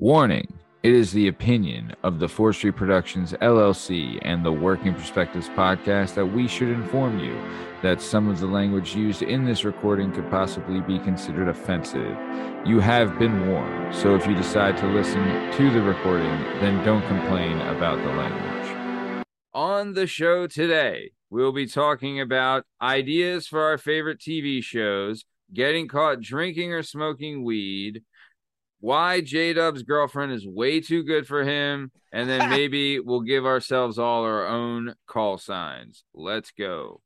Warning It is the opinion of the Forestry Productions LLC and the Working Perspectives podcast that we should inform you that some of the language used in this recording could possibly be considered offensive. You have been warned, so if you decide to listen to the recording, then don't complain about the language. On the show today, we'll be talking about ideas for our favorite TV shows, getting caught drinking or smoking weed why J Dub's girlfriend is way too good for him, and then maybe we'll give ourselves all our own call signs. Let's go.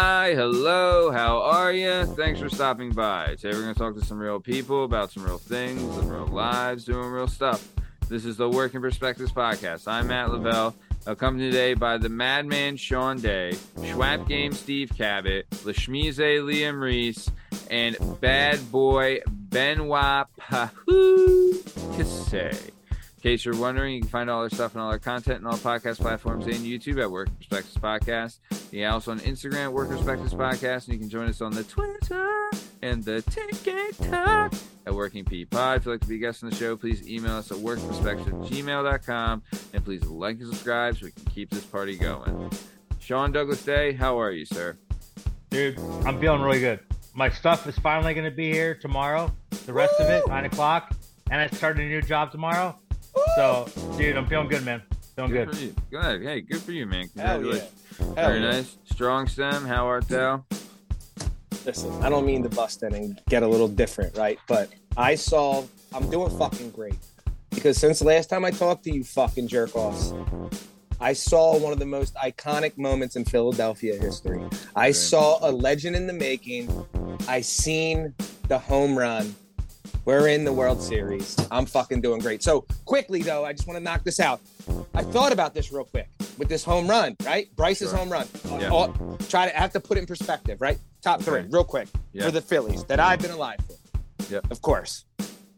Hi, hello, how are you? Thanks for stopping by. Today we're going to talk to some real people about some real things, some real lives, doing real stuff. This is the Working Perspectives Podcast. I'm Matt Lavelle accompanied today by the Madman Sean Day, Schwab Game Steve Cabot, Lashmize Liam Reese, and Bad Boy Benoit Pahoo Kisse. In case you're wondering, you can find all our stuff and all our content on all podcast platforms and YouTube at Work Perspectives Podcast. You can also on Instagram, Work Perspectives Podcast, and you can join us on the Twitter and the TikTok at Working P Pod. If you'd like to be a guest on the show, please email us at workperspective@gmail.com and please like and subscribe so we can keep this party going. Sean Douglas Day, how are you, sir? Dude, I'm feeling really good. My stuff is finally going to be here tomorrow. The rest Woo! of it, nine o'clock, and I started a new job tomorrow. So, dude, I'm feeling good, man. Feeling good. Good. good. Hey, good for you, man. Congratulations. Hell yeah. Hell Very yeah. nice. Strong stem. How art thou? Listen, I don't mean to bust in and get a little different, right? But I saw, I'm doing fucking great. Because since last time I talked to you fucking jerk offs, I saw one of the most iconic moments in Philadelphia history. I saw a legend in the making. I seen the home run we're in the World Series. I'm fucking doing great. So quickly though, I just want to knock this out. I thought about this real quick with this home run, right? Bryce's sure. home run. Yeah. All, try to I have to put it in perspective, right? Top three, real quick, yeah. for the Phillies that I've been alive for. Yeah. Of course.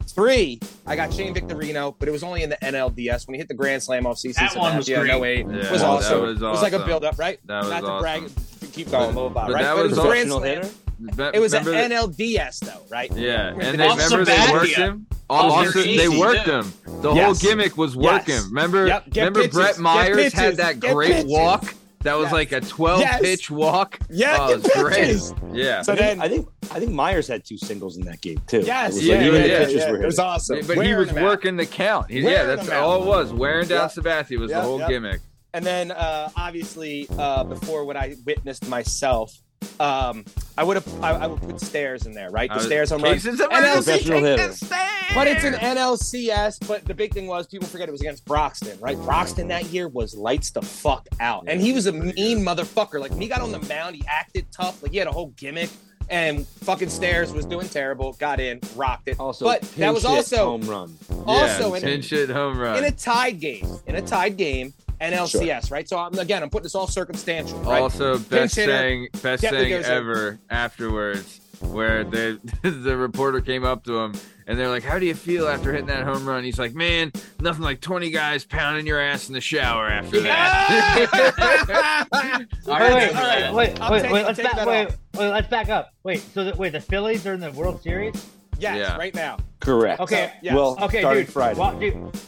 Three, I got Shane Victorino, but it was only in the NLDS when he hit the grand slam off CC. That one was yeah, great. No way. Yeah, was awesome. Was awesome. It was like a build up, right? That was Not awesome. to brag, keep going, blah, blah, blah, but right? That was it was grand slam. Hitter? It was an NLDS though, right? Yeah, and they remember they worked him. Off Also, your they worked too. him. The Yes. whole gimmick was working. Yes. Remember? Yep, Remember pitches, Brett Myers pitches, had that get great pitches. walk. That was Yes. like a 12 Yes. pitch walk. Yeah, oh, it was great. Yeah. So I think, then, I think I think Myers had two singles in that game too. yes, It was yeah, like even yeah, the yeah, pitches yeah, were it was hitting. awesome. but he was them out. working the count. He- yeah, that's all out. it was. Wearing down Yeah. Sabathia was the whole yeah. gimmick. And then, uh, obviously, uh, before what I witnessed myself, um, I would have I, I would put stairs in there, right? The Uh, stairs on run. Cases of NLC emergency, Professional take hitter. the stairs. But it's an NLCS. But the big thing was people forget it was against Broxton, right? Broxton that year was lights the fuck out, and he was a mean motherfucker. Like when he got on the mound, he acted tough. Like he had a whole gimmick. And fucking Stairs was doing terrible. Got in, rocked it. Also, but that was also home run. also yeah, in, pinch hit home run. in a tied game. In a tied game, NLCS, right? So I'm, again, I'm putting this all circumstantial, right? Also, best Pinch hitter. saying, best Get what saying in. ever afterwards, where the the reporter came up to him and they're like, "How do you feel after hitting that home run?" He's like, "Man, nothing like twenty guys pounding your ass in the shower after that." All All right, right, wait, all right. wait, I'll wait, take- wait, let's back, wait, wait, let's back up. Wait, so the, wait, the Phillies are in the World Series? yes, Yeah. right now. Correct. Okay. yes. Well, Okay, starting dude. Friday. Well, dude.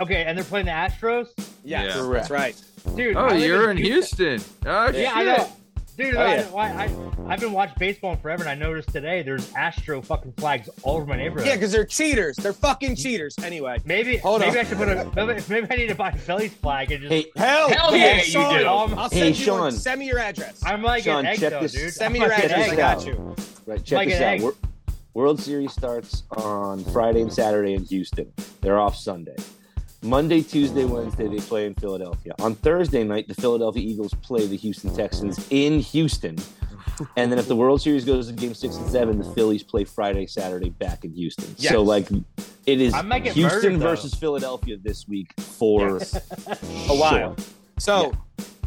Okay, and they're playing the Astros, Yes, Yeah. Correct. that's right. dude. oh, you're in Houston. Houston. Oh shit! Yeah, I know. Dude, Oh, I, yeah. I, I, I've been watching baseball forever, and I noticed today there's Astro fucking flags all over my neighborhood. Yeah, because they're cheaters. They're fucking cheaters. Anyway. maybe, Hold maybe on. I should put a, maybe, maybe I need to buy a Phillies flag and just. Hey, Hell, Hell yeah, yeah, you Sean, do. I'll Hey, you Sean. one. Send me your address. I'm like Sean, an egg check though, this- dude. Send me your like an address. I got out. you. right, check Like this out. World Series starts on Friday and Saturday in Houston. They're off Sunday. Monday, Tuesday, Wednesday, they play in Philadelphia. On Thursday night, the Philadelphia Eagles play the Houston Texans in Houston. And then if the World Series goes to game six and seven, the Phillies play Friday, Saturday back in Houston. Yes. So, like, it is I might get Houston murdered, versus Philadelphia this week for A while. So,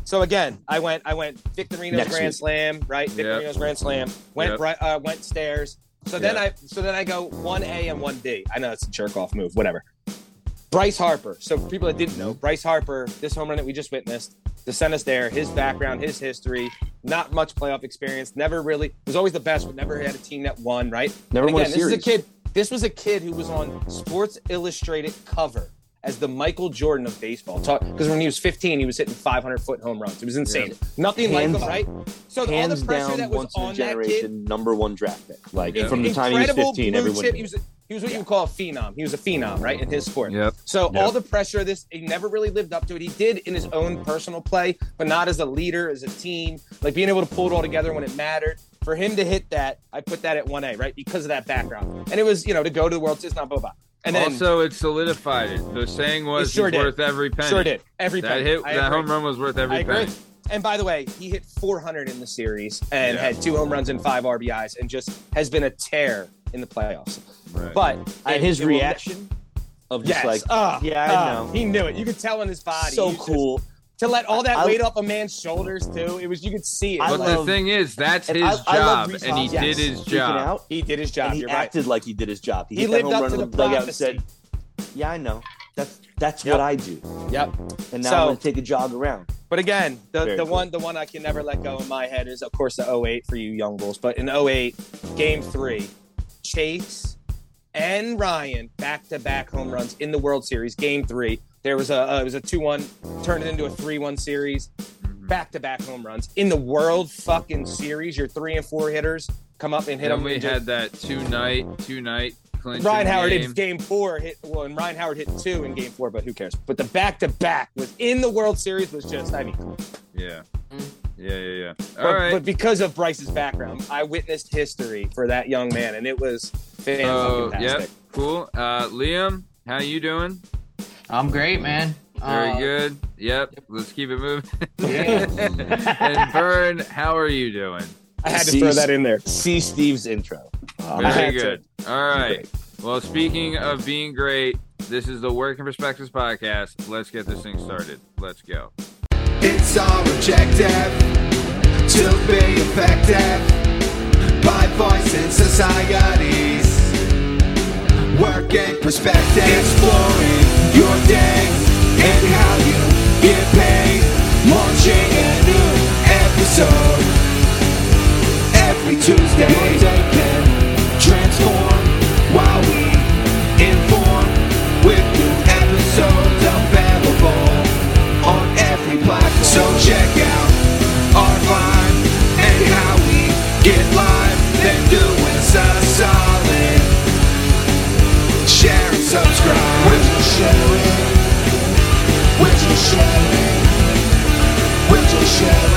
so again, I went. I went Victorino's Next Grand week. Slam, right? Victorino's Grand Slam. Went Yep. right. Uh, went stairs. So then I. So then I go one A and one D. I know it's a jerk off move. Whatever. Bryce Harper. So for people that didn't know, Bryce Harper, this home run that we just witnessed, to send us there. His background, his history, not much playoff experience, never really was always the best, but never had a team that won. Right? Never And won a again, this is a kid. This was a kid who was on Sports Illustrated cover as the Michael Jordan of baseball. Because when he was 15, he was hitting 500 foot home runs. It was insane. Nothing Hands- like him, right? So all the pressure down, that was once in a on that kid, generation, number one draft pick. Like Yeah. from the time he was 15, everyone. chip. He was, he was what you would call a phenom. He was a phenom, right, in his sport. Yep. So Yep. all the pressure of this, he never really lived up to it. He did in his own personal play, but not as a leader, as a team. Like being able to pull it all together when it mattered. For him to hit that, I put that at one A, right, because of that background. And it was, you know, to go to the World Series, not boba. And then also, it solidified it. The saying was It sure he's did. worth every penny. sure did every That penny. hit, I that agree. home run was worth every I agree. penny. And by the way, he hit 400 in the series and Yeah. had two home runs and five RBIs, and just has been a tear in the playoffs. Right. But And it- his it will- reaction of just Yes. like, Ah, yeah, I ah, know. He knew it. You could tell in his body. so cool. just- to let all that I- weight off a man's shoulders too. It was you could see it. But Like, the thing is, that's his I- I job, Rhys and he Hoskins did his speaking job. out, he did his job. and he You're right. acted like he did his job. He, He hit that lived home up run to in the dugout and said, "Yeah, I know. That's that's Yep. what I do." Yep. And now So- I'm going to take a jog around. But again, the, Very the cool. one the one I can never let go in my head is of course the 08 for you young bulls. But in 08, game three, Chase and Ryan back to back home runs in the World Series. Game three. There was a uh, it was a two one, turned it into a three one series. Back to back home runs in the World fucking Series. Your three and four hitters come up and hit Then them. we had that two night, two night clinch. Ryan Howard game. hit game four, hit well, and Ryan Howard hit two in game four, but who cares? But the back to back was in the World Series was just, I mean, Yeah. Yeah, yeah, yeah. but, All right. but because of Bryce's background, I witnessed history for that young man, and it was fan So, fucking yep, cool. Uh, Liam, how you doing? I'm great, man. Very Uh, good. Yep. Let's keep it moving. Yeah. and Vern, how are you doing? I had to See- throw that in there. See Steve's intro. Um, Very had to. good. All right. Well, speaking of being great, this is the Working Perspectives podcast. Let's get this thing started. Let's go. It's our objective to be effective by voicing societies. Working perspective, exploring your day and how you get paid. Launching a new episode every Tuesday. Your day can transform while we inform with new episodes available on every platform. So check out our vibe and how we get live. Then do us a solid. Share and subscribe. It? Would you share it? Would you share it?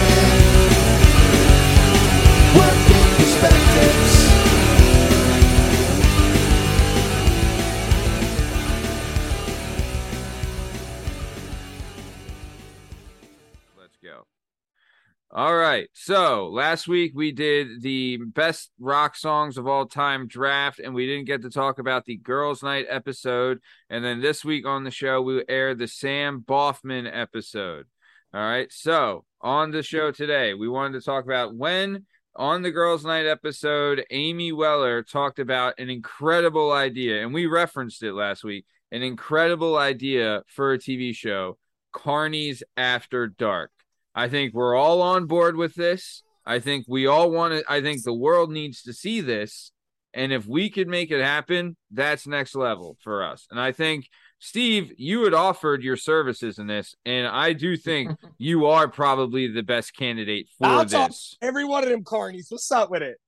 All right. So last week we did the best rock songs of all time draft, and we didn't get to talk about the girls' night episode. And then this week on the show, we aired the Sam Boffman episode. All right. So on the show today, we wanted to talk about when on the girls' night episode, Amy Weller talked about an incredible idea, and we referenced it last week an incredible idea for a TV show, Carney's After Dark. I think we're all on board with this. I think we all want to, I think the world needs to see this. And if we could make it happen, that's next level for us. And I think, Steve, you had offered your services in this. And I do think you are probably the best candidate for I'll talk- this. Every one of them carnies. What's up with it?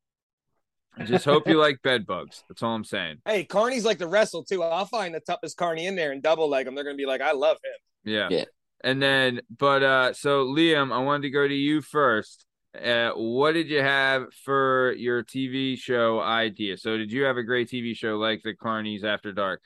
I just hope you like bed bugs. That's all I'm saying. Hey, carnies like to wrestle too. I'll find the toughest carny in there and double leg them. They're gonna be like, I love him. Yeah. Yeah. And then, but uh, so Liam, I wanted to go to you first. Uh, what did you have for your TV show idea? So, did you have a great TV show like the Carnies After Dark?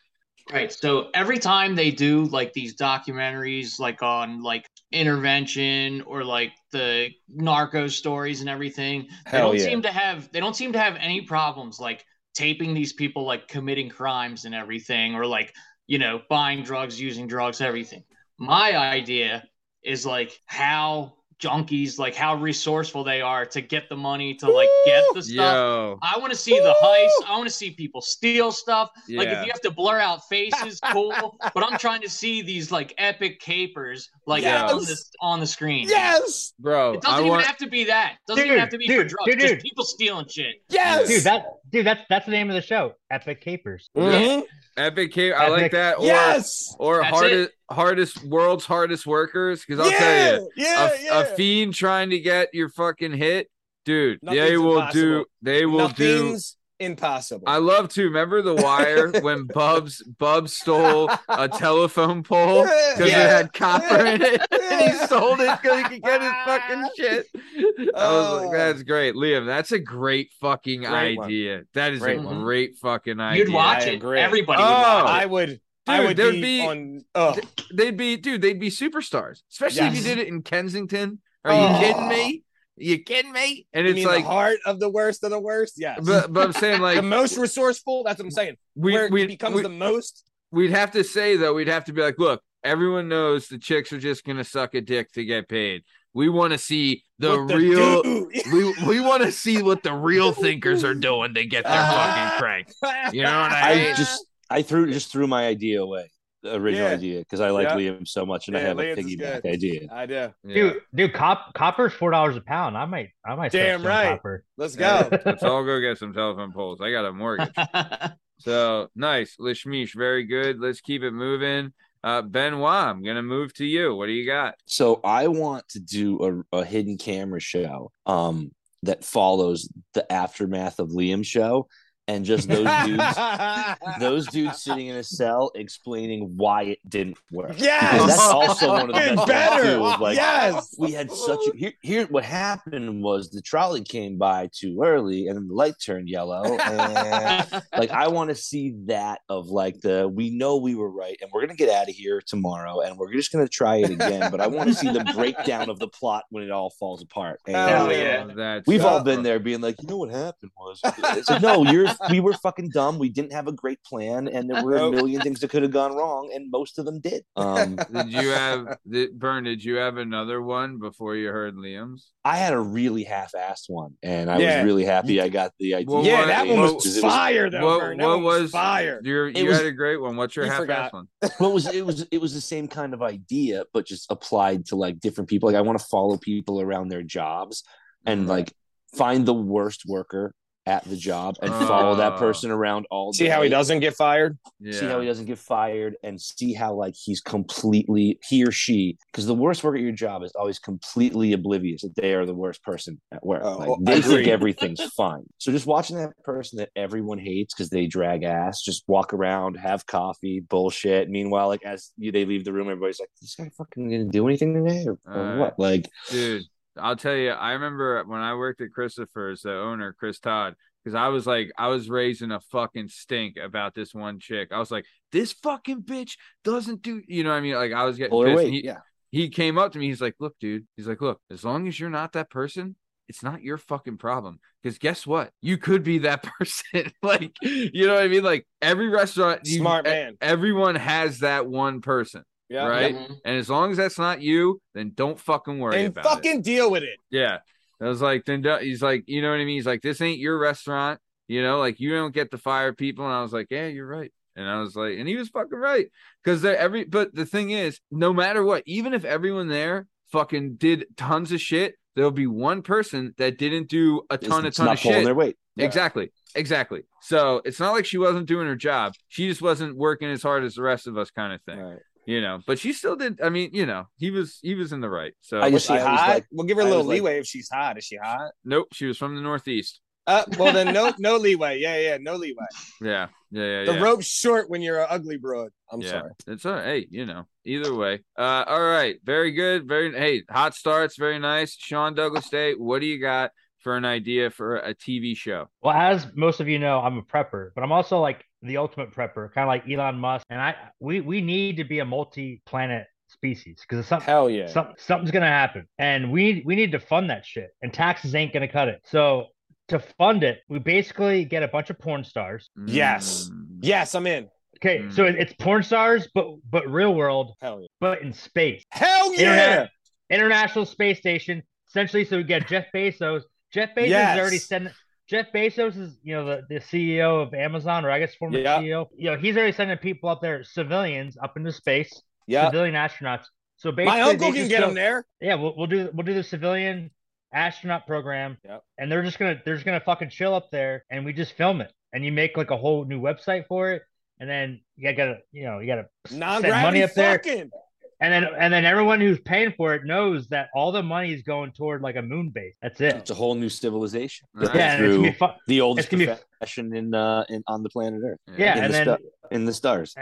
Right. So every time they do like these documentaries, like on like intervention or like the narco stories and everything, they don't yeah. seem to have they don't seem to have any problems like taping these people like committing crimes and everything, or like you know buying drugs, using drugs, everything. My idea is like how junkies, like how resourceful they are to get the money to like get the stuff. Yo, I want to see the heist. I want to see people steal stuff. Like if you have to blur out faces, cool. but I'm trying to see these like epic capers like Yes. on the on the screen. Yes. bro, It doesn't I even want. have to be that. It doesn't Dude, even have to be for drugs. dude, just dude. people stealing shit. Yes. Dude, that dude, that's that's the name of the show, Epic Capers. Mhm. Epic Capers. I like that. Or, Yes. or That's hardest, hardest, world's hardest workers. Because I'll tell you, Yeah. a, yeah. a fiend trying to get your fucking hit, dude. they will impossible. do. They will do. Nothing's impossible. I love to remember the wire when Bubs Bubs stole a telephone pole because it had copper in it and he sold it because he could get his fucking shit. I was like, Oh. that's great, Liam. That's a great fucking Great one. idea. That is Great a one. great fucking idea. You'd watch I it. agree. Everybody would Oh. watch I it. would. I Dude, would there'd be, be- on. Oh, They'd be, dude. They'd be superstars, especially if you did it in Kensington. Are you Oh. kidding me? You kidding me? And you it's like, the heart of the worst of the worst? Yeah, but, but I'm saying like the most resourceful. That's what I'm saying. we Where we it becomes we- the most. we'd have to say though, we'd have to be like, look, everyone knows the chicks are just gonna suck a dick to get paid. We want to see the what real. we we want to see what the real thinkers are doing to get their ah. fucking crank. You know what I I mean? just I threw just threw my idea away, the original Yeah. idea, because I like Yeah. Liam so much, and I Yeah, have a Liam's is piggyback good. idea. I do. Yeah. Dude, dude, cop copper's four dollars a pound. I might I might start Damn selling right. copper. Let's go. Let's all go get some telephone poles. I got a mortgage. So nice, Lishmish, very good. Let's keep it moving. Uh, Benoit, I'm gonna move to you. What do you got? So I want to do a, a hidden camera show um that follows the aftermath of Liam's show and just those dudes those dudes sitting in a cell explaining why it didn't work. Yes. Because that's also one of the best better. better. Too, like yes. we had such a here, here what happened was the trolley came by too early and the light turned yellow and like I want to see that of like the we know we were right and we're gonna get out of here tomorrow and we're just gonna try it again. but I want to see the breakdown of the plot when it all falls apart. And Hell Oh, yeah. That's We've so all been there being like, you know what happened was it's like, no, you're we were fucking dumb. We didn't have a great plan and there were a million things that could have gone wrong, and most of them did. Um Did you have did, Burn? Did you have another one before you heard Liam's? I had a really half-assed one, and I Yeah. was really happy I got the idea. Well, yeah, what- that one was it was- fire though. what Vern. That what one was fire? Your, It you was- had a great one. What's your You half-ass forgot. one? what was it was it was the same kind of idea, but just applied to like different people. Like I want to follow people around their jobs and like find the worst worker at the job and follow that Oh. person around all day. See how he doesn't get fired? Yeah. See how he doesn't get fired and see how like he's completely he or she because the worst worker at your job is always completely oblivious that they are the worst person at work. Oh, like, they think everything's fine. So just watching that person that everyone hates because they drag ass, just walk around, have coffee, bullshit. Meanwhile, like as you, they leave the room, everybody's like, "This guy fucking gonna do anything today or, or Uh, what?" Like, dude i'll tell you i remember when i worked at christopher's the owner chris todd because i was like i was raising a fucking stink about this one chick i was like this fucking bitch doesn't do you know what i mean like i was getting pissed. he, yeah. he came up to me he's like look dude he's like look as long as you're not that person it's not your fucking problem because guess what you could be that person like you know what i mean like every restaurant you, Smart man. everyone has that one person Yeah. right and as long as that's not you then don't fucking worry And about it fucking deal with it. yeah. I was like, then he's like, you know what I mean? He's like, this ain't your restaurant, you know, like you don't get to fire people. And I was like, yeah, you're right. And I was like, and he was fucking right. Cause they're every, but the thing is, no matter what, even if everyone there fucking did tons of shit, there'll be one person that didn't do a It's, ton, a it's ton not of pulling shit. their weight. Exactly. Exactly. So it's not like she wasn't doing her job. She just wasn't working as hard as the rest of us kind of thing. Right. You know, but she still did. I mean, you know, he was, he was in the right. So I Was she I always hot? like- we'll give her a little was like- leeway if she's hot. Is she hot? nope, she was from the Northeast. Uh, well then, no, no leeway. Yeah, yeah, no leeway. Yeah. Yeah. Yeah. The yeah. rope's short when you're an ugly broad. I'm yeah, sorry. It's all right. Hey, you know, either way. Uh, all right. Very good. Very, hey, hot starts. Very nice. Sean Douglas Day. what do you got for an idea for a TV show? Well, as most of you know, I'm a prepper, but I'm also like the ultimate prepper, kind of like Elon Musk. And I we we need to be a multi-planet species because some, Hell yeah. some something's gonna happen, and we we need to fund that shit, and taxes ain't gonna cut it. So to fund it, we basically get a bunch of porn stars. Yes. Mm. yes, I'm in. Okay, Mm. so it- it's porn stars, but but real world, Hell yeah. but in space. Hell yeah. Internet. International Space Station, essentially, so we get Jeff Bezos. Jeff Bezos Yes. is already sending. Jeff Bezos is, you know, the, the CEO of Amazon, or I guess former Yeah. CEO. You know, he's already sending people up there, civilians up into space, Yeah. civilian astronauts. So basically, My uncle can get go- him there. Yeah, we'll, we'll do we'll do the civilian astronaut program, Yep. and they're just gonna they're just gonna fucking chill up there, and we just film it, and you make like a whole new website for it, and then you gotta you know you gotta send money up there, fucking. And then and then everyone who's paying for it knows that all the money is going toward like a moon base. That's it. It's a whole new civilization. Nice. Yeah, and it's gonna be through fun. the oldest it's gonna be- in uh in on the planet Earth. Yeah, in and the then sta- in the stars.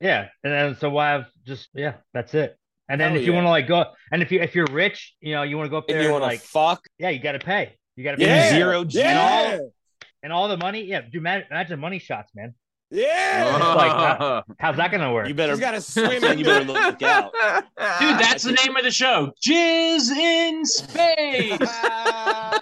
yeah, and then so we'll have just yeah, that's it. And then Hell if you yeah. want to like go, and if you if you're rich, you know, you want to go up there And you want to like fuck? yeah, you got to pay. You got to pay. Yeah. zero G. Yeah. And all the money, yeah, do man, imagine money shots, man. Yeah. It's like that. How's that gonna work? You better He's got to swim you better look out. Dude, that's the name of the show. Jizz in space. Oh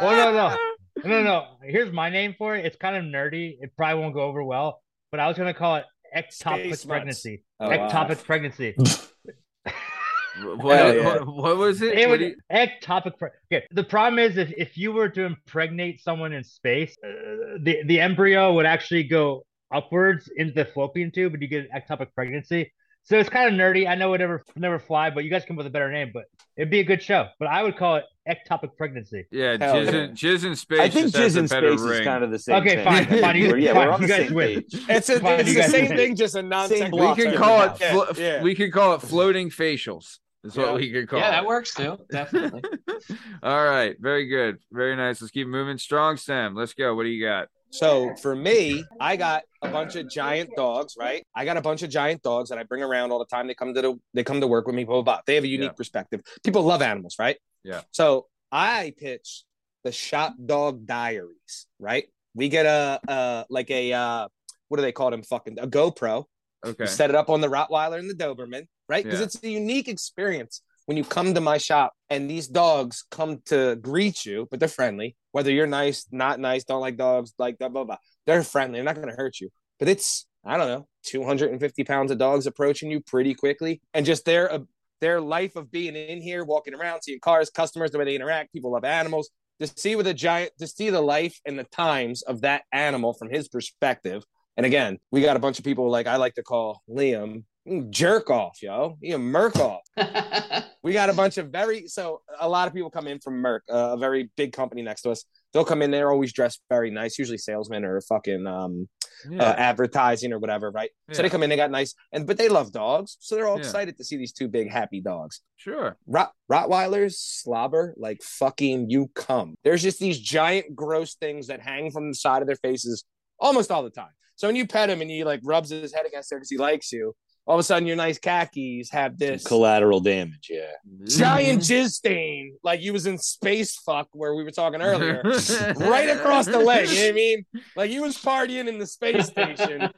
no, no, no, no. Here's my name for it. It's kind of nerdy. It probably won't go over well, but I was gonna call it ectopic Space pregnancy. Oh, wow. ectopic pregnancy. what, Hell yeah. what, what was it? It What would do you- ectopic. Pre- okay. The problem is if, if you were to impregnate someone in space, uh, the the embryo would actually go upwards into the fallopian tube, and you get an ectopic pregnancy. So it's kind of nerdy. I know it never never fly, but you guys come up with a better name. But it'd be a good show. But I would call it ectopic pregnancy. yeah, Hell jizz, yeah. in, jizz in space. I think just has jizz in better space is kind of the same Okay, thing. fine, fine, you- yeah, fine, we're on you the guys same win. page. It's, a, Fine, it's the same win. thing, just a non Same We can call it. Flo- yeah. We can call it floating facials. Is what we could call yeah, it. that works too. Definitely. All right, very good, very nice. Let's keep moving. Strong Sam, let's go. What do you got? So for me, I got a bunch of giant dogs, right? I got a bunch of giant dogs that I bring around all the time. They come to the they come to work with me, blah blah blah. They have a unique Yeah. perspective. People love animals, right? Yeah. So I pitch the Shop Dog Diaries, right? We get a uh like a uh what do they call them? Fucking a GoPro. Okay. You set it up on the Rottweiler and the Doberman, right? Because Yeah. it's a unique experience when you come to my shop and these dogs come to greet you, but they're friendly. Whether you're nice, not nice, don't like dogs, like blah blah blah, they're friendly. They're not going to hurt you. But it's I don't know, 250 pounds of dogs approaching you pretty quickly, and just their uh, their life of being in here, walking around, seeing cars, customers, the way they interact. People love animals. To see with a giant, to see the life and the times of that animal from his perspective. And again, we got a bunch of people like I like to call Liam jerk off, yo, you know, murk off. We got a bunch of very so a lot of people come in from Merck, uh, a very big company next to us. They'll come in, they're always dressed very nice, usually salesmen or fucking um, Yeah. uh, advertising or whatever, right? So they come in, they got nice, and but they love dogs, so they're all Yeah. excited to see these two big happy dogs. sure. Rot- Rottweilers slobber like fucking you come. There's just these giant gross things that hang from the side of their faces almost all the time. So when you pet him and he like rubs his head against there because he likes you, all of a sudden your nice khakis have this Collateral damage, yeah. giant jizz stain like you was in space fuck where we were talking earlier. right across the leg. You know what I mean? Like you was partying in the space station,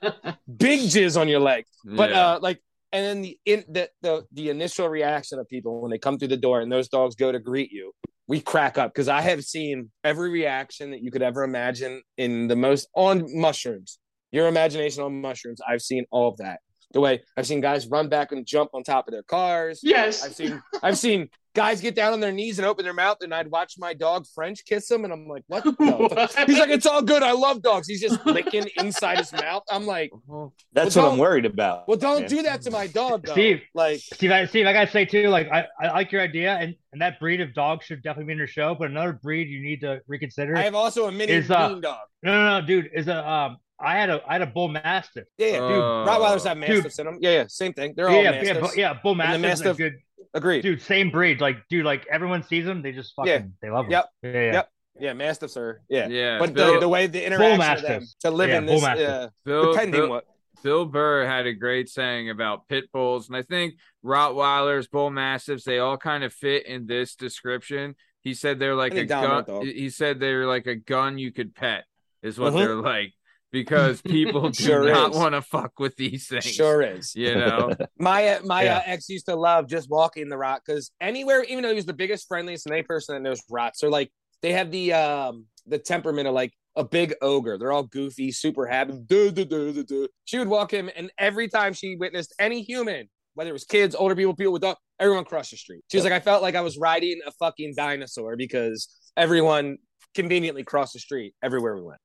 big jizz on your leg. But Yeah. uh like and then the in the, the the initial reaction of people when they come through the door and those dogs go to greet you, we crack up because I have seen every reaction that you could ever imagine in the most on mushrooms. Your imagination on mushrooms. I've seen all of that. The way I've seen guys run back and jump on top of their cars. yes. I've seen I've seen guys get down on their knees and open their mouth, and I'd watch my dog French kiss them, and I'm like, what? The fuck? He's like, it's all good. I love dogs. He's just licking inside his mouth. I'm like, That's Well, what I'm worried about. well, don't man. do that to my dog, though. Steve. Like, Steve, I, Steve, I gotta say too, like I, I like your idea, and and that breed of dog should definitely be in your show. But another breed you need to reconsider. I have also a mini Is, uh, dog. no, no, no, dude, is a um. I had a I had a bull mastiff. Yeah, yeah. dude. Oh. Rottweilers have Dude. mastiffs in them. Yeah, yeah, same thing. They're all yeah, yeah, mastiffs. bu- yeah, bull And the mastiff is mastiff- good Agreed. dude. Same breed, like dude, like everyone sees them, they just fucking Yeah. they love them. Yep. Yeah, yeah. Yep. Yeah, mastiffs are. Yeah, Yeah. but Bill, the, the way the interaction of them to live Yeah, in this, mastiff. uh, Bill, depending Bill, what. Bill Burr had a great saying about pit bulls, and I think Rottweilers, bull mastiffs, they all kind of fit in this description. He said they're like a gun. dog. He said they're like a gun you could pet, is what Mhm. they're like, because people do Sure not want to fuck with these things. Sure is. You know, My uh, my Yeah. uh, ex used to love just walking the rot because anywhere, even though he was the biggest, friendliest, and any person that knows rots, they're like they have the um the temperament of like a big ogre. They're all goofy, super happy. Duh, duh, duh, duh, duh. She would walk him, and every time she witnessed any human, whether it was kids, older people, people with dog, everyone crossed the street. She was like, I felt like I was riding a fucking dinosaur because everyone conveniently crossed the street everywhere we went.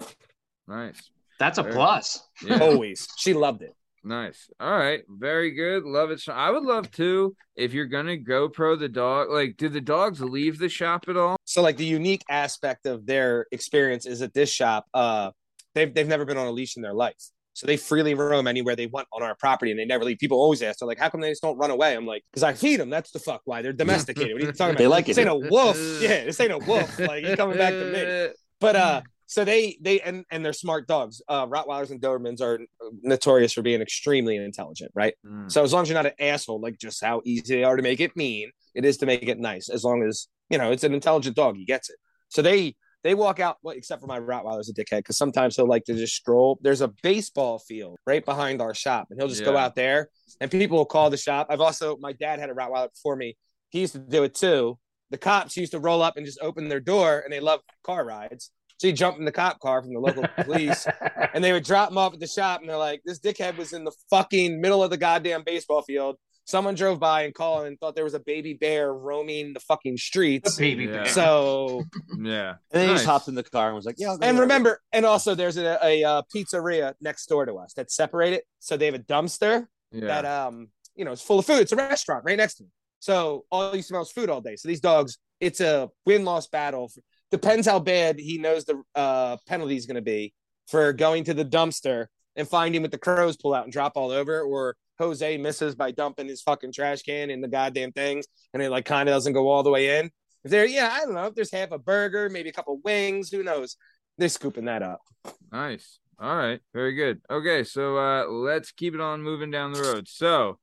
Nice. That's a Sure. plus. Yeah. Always. She loved it. Nice. All right. Very good. Love it. I would love to if you're gonna GoPro the dog. Like, do the dogs leave the shop at all? So like the unique aspect of their experience is at this shop, uh, they've they've never been on a leash in their life. So they freely roam anywhere they want on our property and they never leave. People always ask, they're like, how come they just don't run away? I'm like, because I feed them. That's the fuck why. They're domesticated. What are you talking about? They like This it. ain't a wolf. Yeah, this ain't a wolf. Like you coming back to me. But uh so they they and and they're smart dogs. Uh Rottweilers and Dobermans are notorious for being extremely intelligent, right? Mm. So as long as you're not an asshole, like just how easy they are to make it mean, it is to make it nice. As long as you know it's an intelligent dog, he gets it. So they they walk out, well, except for my Rottweiler's a dickhead because sometimes he'll like to just stroll. There's a baseball field right behind our shop, and he'll just go out there, and people will call the shop. I've also my dad had a Rottweiler before me. He used to do it too. The cops used to roll up and just open their door, and they love car rides. So you jump in the cop car from the local police, and they would drop him off at the shop and they're like this dickhead was in the fucking middle of the goddamn baseball field someone drove by and called and thought there was a baby bear roaming the fucking The streets baby Yeah. bear. so Yeah. And then he just hopped in the car and was like, "Yeah." And there." remember and also there's a, a, uh pizzeria next door to us that's separated so they have a dumpster Yeah. that um you know it's full of food it's a restaurant right next to me so all you smell is food all day so these dogs it's a win-loss battle depends how bad he knows the uh penalty is going to be for going to the dumpster and finding what the crows pull out and drop all over or jose misses by dumping his fucking trash can in the goddamn things and it like kind of doesn't go all the way in if there yeah i don't know if there's half a burger maybe a couple wings who knows they're scooping that up Nice. All right. Very good. Okay, so uh let's keep it on moving down the road. So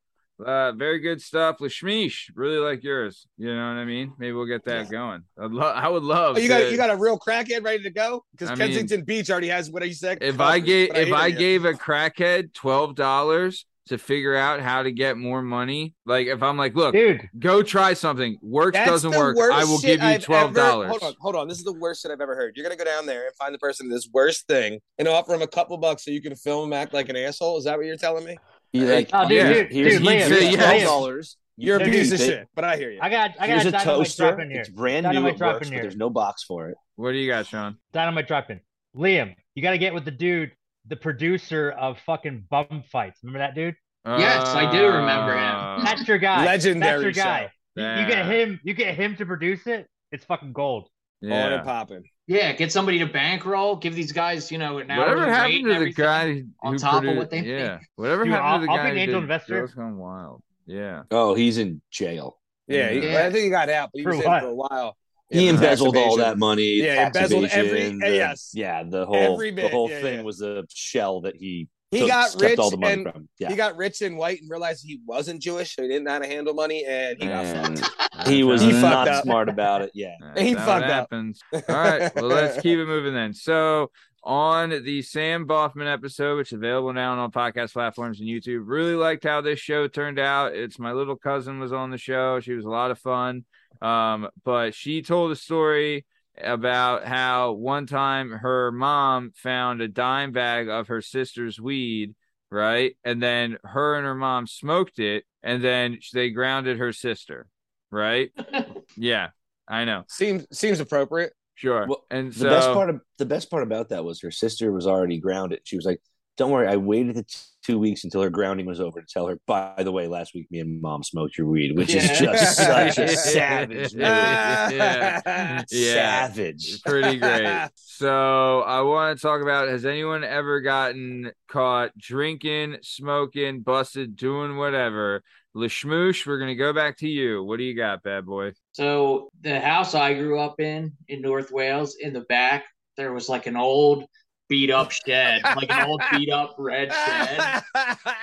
uh very good stuff. Lashmish, really like yours. You know what I mean? Maybe we'll get that going. I'd lo- I would love Oh, you to- got you got a real crackhead ready to go because I mean- Kensington Beach already has what you said. if I gave But if hear I you. gave a crackhead twelve dollars to figure out how to get more money, like if I'm like, look, Dude, go try something, works That's doesn't work, I will give you twelve dollars. Hold on, hold on. This is the worst shit I've ever heard. You're gonna go down there and find the person this worst thing and offer him a couple bucks so you can film him act like an asshole. Is that what you're telling me? You're like, Oh, dude, Yeah. dude, here's, dude, here's Liam, say yes. twelve dollars. You're a piece of they- shit, but I hear you. I got I Here's got a toaster. drop in here. It's brand new. It works, in but there's no box for it. What do you got, Sean? Dynamite drop in. Liam, you got to get with the dude, the producer of fucking bum fights. Remember that dude? Yes, I do remember him. Uh, That's your guy. Legendary That's your guy. show. You, you get him. You get him to produce it. It's fucking gold. On yeah. and popping. Yeah, get somebody to bankroll, give these guys, you know, an Whatever hourly happened to the guy on top of what they yeah, make. whatever Dude, happened to the I'll- I'll guy be an angel did investor. Girls Gone Wild? Yeah, Oh, he's in jail. Yeah, he- Yeah. I think he got out, but he For was what? in for a while. He Yeah, embezzled tax all that money. Yeah, embezzled every- eh, the- yes. Yeah, the whole Every the whole yeah, thing yeah. was a shell that he He took- got rich all the money and from. Yeah, he got rich and white and realized he wasn't Jewish, so he didn't know how to handle money, and he got and fucked. he was He not up. smart about it. Yeah, That's He fucked it up. happens. All right, well, let's keep it moving then. So, on the Sam Boffman episode, which is available now on all podcast platforms and YouTube, really liked how this show turned out. It's my little cousin was on the show. She was a lot of fun. Um, but she told a story about how one time her mom found a dime bag of her sister's weed, right? And then her and her mom smoked it, and then they grounded her sister, right? yeah, I know. Seems seems appropriate. Sure. Well, and the best part of the best part about that was her sister was already grounded. She was like, "Don't worry, I waited the t- two weeks until her grounding was over to tell her. By the way, last week me and mom smoked your weed, which is just such a savage move. yeah. Yeah. Savage. It's pretty great. So I want to talk about has anyone ever gotten caught drinking, smoking, busted, doing whatever? Lashmoosh, we're gonna go back to you. What do you got, bad boy? So the house I grew up in in North Wales, in the back, there was like an old beat up shed, like an old beat up red shed.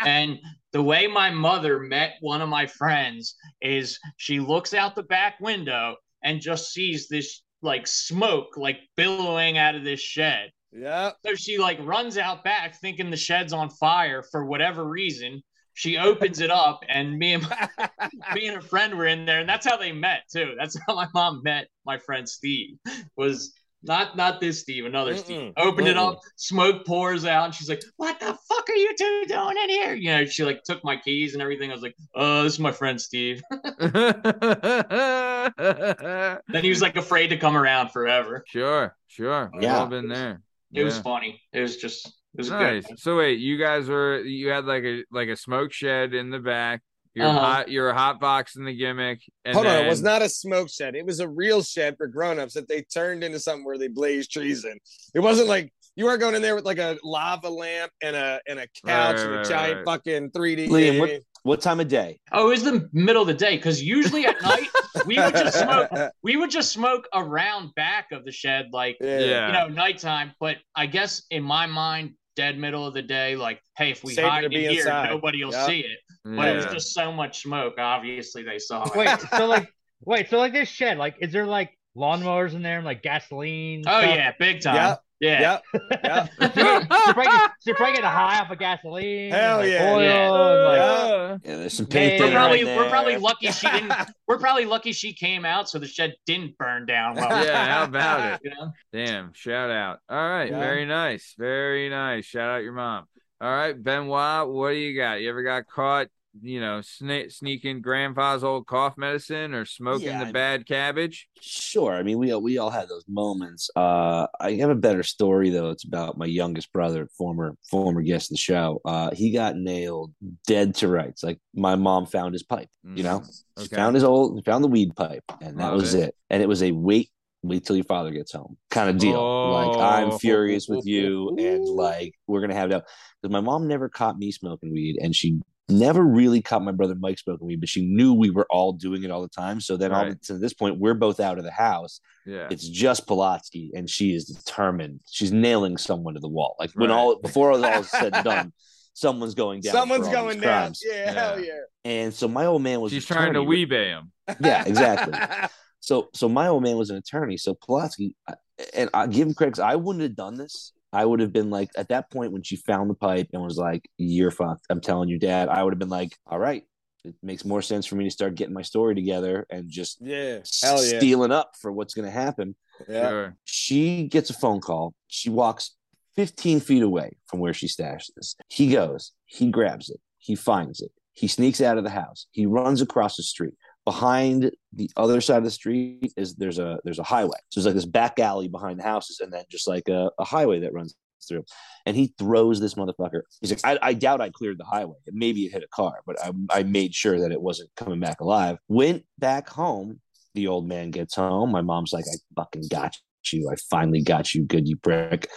And the way my mother met one of my friends is she looks out the back window and just sees this like smoke like billowing out of this shed. Yeah. So she like runs out back thinking the shed's on fire for whatever reason. She opens it up and me and my, me and a friend were in there and that's how they met too. That's how my mom met my friend Steve was Not not this Steve, another Steve. Mm-mm. Opened it Mm-mm. up, smoke pours out, and she's like, "What the fuck are you two doing in here?" You know, she like took my keys and everything. I was like, "Oh, this is my friend Steve." then he was like afraid to come around forever. sure, sure. We've Yeah. all been there. It was funny. It was just it was nice. good. So wait, you guys were you had like a like a smoke shed in the back. You're Uh-huh. hot. You're hot boxing the gimmick. And Hold on, it was not a smoke shed. It was a real shed for grown-ups that they turned into something where they blazed trees in. It wasn't like you weren't going in there with like a lava lamp and a and a couch Right, and a right, giant right. fucking 3D. Liam, what, what time of day? Oh, it was the middle of the day because usually at night we would just smoke. We would just smoke around back of the shed, like yeah. Yeah. you know, nighttime. But I guess in my mind, dead middle of the day, like, hey, if we Safer to hide in here, inside. nobody will Yep. see it. But it was just so much smoke. Obviously, they saw it. Wait, so like, wait, so like this shed, like, is there like lawnmowers in there and like gasoline? Oh stuff? yeah, big time. Yep. Yeah. Yep. Yep. So you're, probably, so probably getting high off of gasoline, Hell like, yeah. oil, Yeah. and like, Yeah. Yeah, there's some Hey, paint We're Yeah. probably in we're probably lucky she didn't. We're probably lucky she came out so the shed didn't burn down. Well, Yeah, how about it? You know? Damn, shout out. All right, Yeah. very nice. Very nice. Shout out your mom. All right, Benoit, what do you got? You ever got caught, you know, sne- sneaking grandpa's old cough medicine or smoking Yeah, the I- bad cabbage? Sure. I mean, we all, we all had those moments. Uh, I have a better story though. It's about my youngest brother, former former guest of the show. Uh, he got nailed dead to rights. Like my mom found his pipe. You know, she Okay. found his old, found the weed pipe, and that Love was it. it. And it was a wait, wait till your father gets home kind of deal. Like Oh. I'm furious with you, and like we're gonna have that. Because my mom never caught me smoking weed, and she never really caught my brother Mike smoking weed, but she knew we were all doing it all the time. So then, all Right. to this point, we're both out of the house. Yeah. It's just Pulaski, and she is determined. She's nailing someone to the wall. Like when Right. all before all is said and done, someone's going down. Someone's going down. crimes. Yeah, Yeah. hell yeah. And so my old man was. She's trying to attorney. weebay him. Yeah, exactly. So so my old man was an attorney. So Pulaski, and I give him credit. 'cause I wouldn't have done this. I would have been like at that point when she found the pipe and was like, "You're fucked." I'm telling you, Dad. I would have been like, "All right." It makes more sense for me to start getting my story together and just yeah. Hell yeah. stealing up for what's going to happen. Yeah. Sure. She gets a phone call. She walks 15 feet away from where she stashed this. He goes, he grabs it, he finds it, he sneaks out of the house, he runs across the street. Behind the other side of the street is there's a there's a highway. So there's like this back alley behind the houses, and then just like a, a highway that runs through. And he throws this motherfucker. He's like, I, I doubt I cleared the highway. Maybe it hit a car, but I, I made sure that it wasn't coming back alive. Went back home. The old man gets home. My mom's like, I fucking got you. I finally got you, good you prick.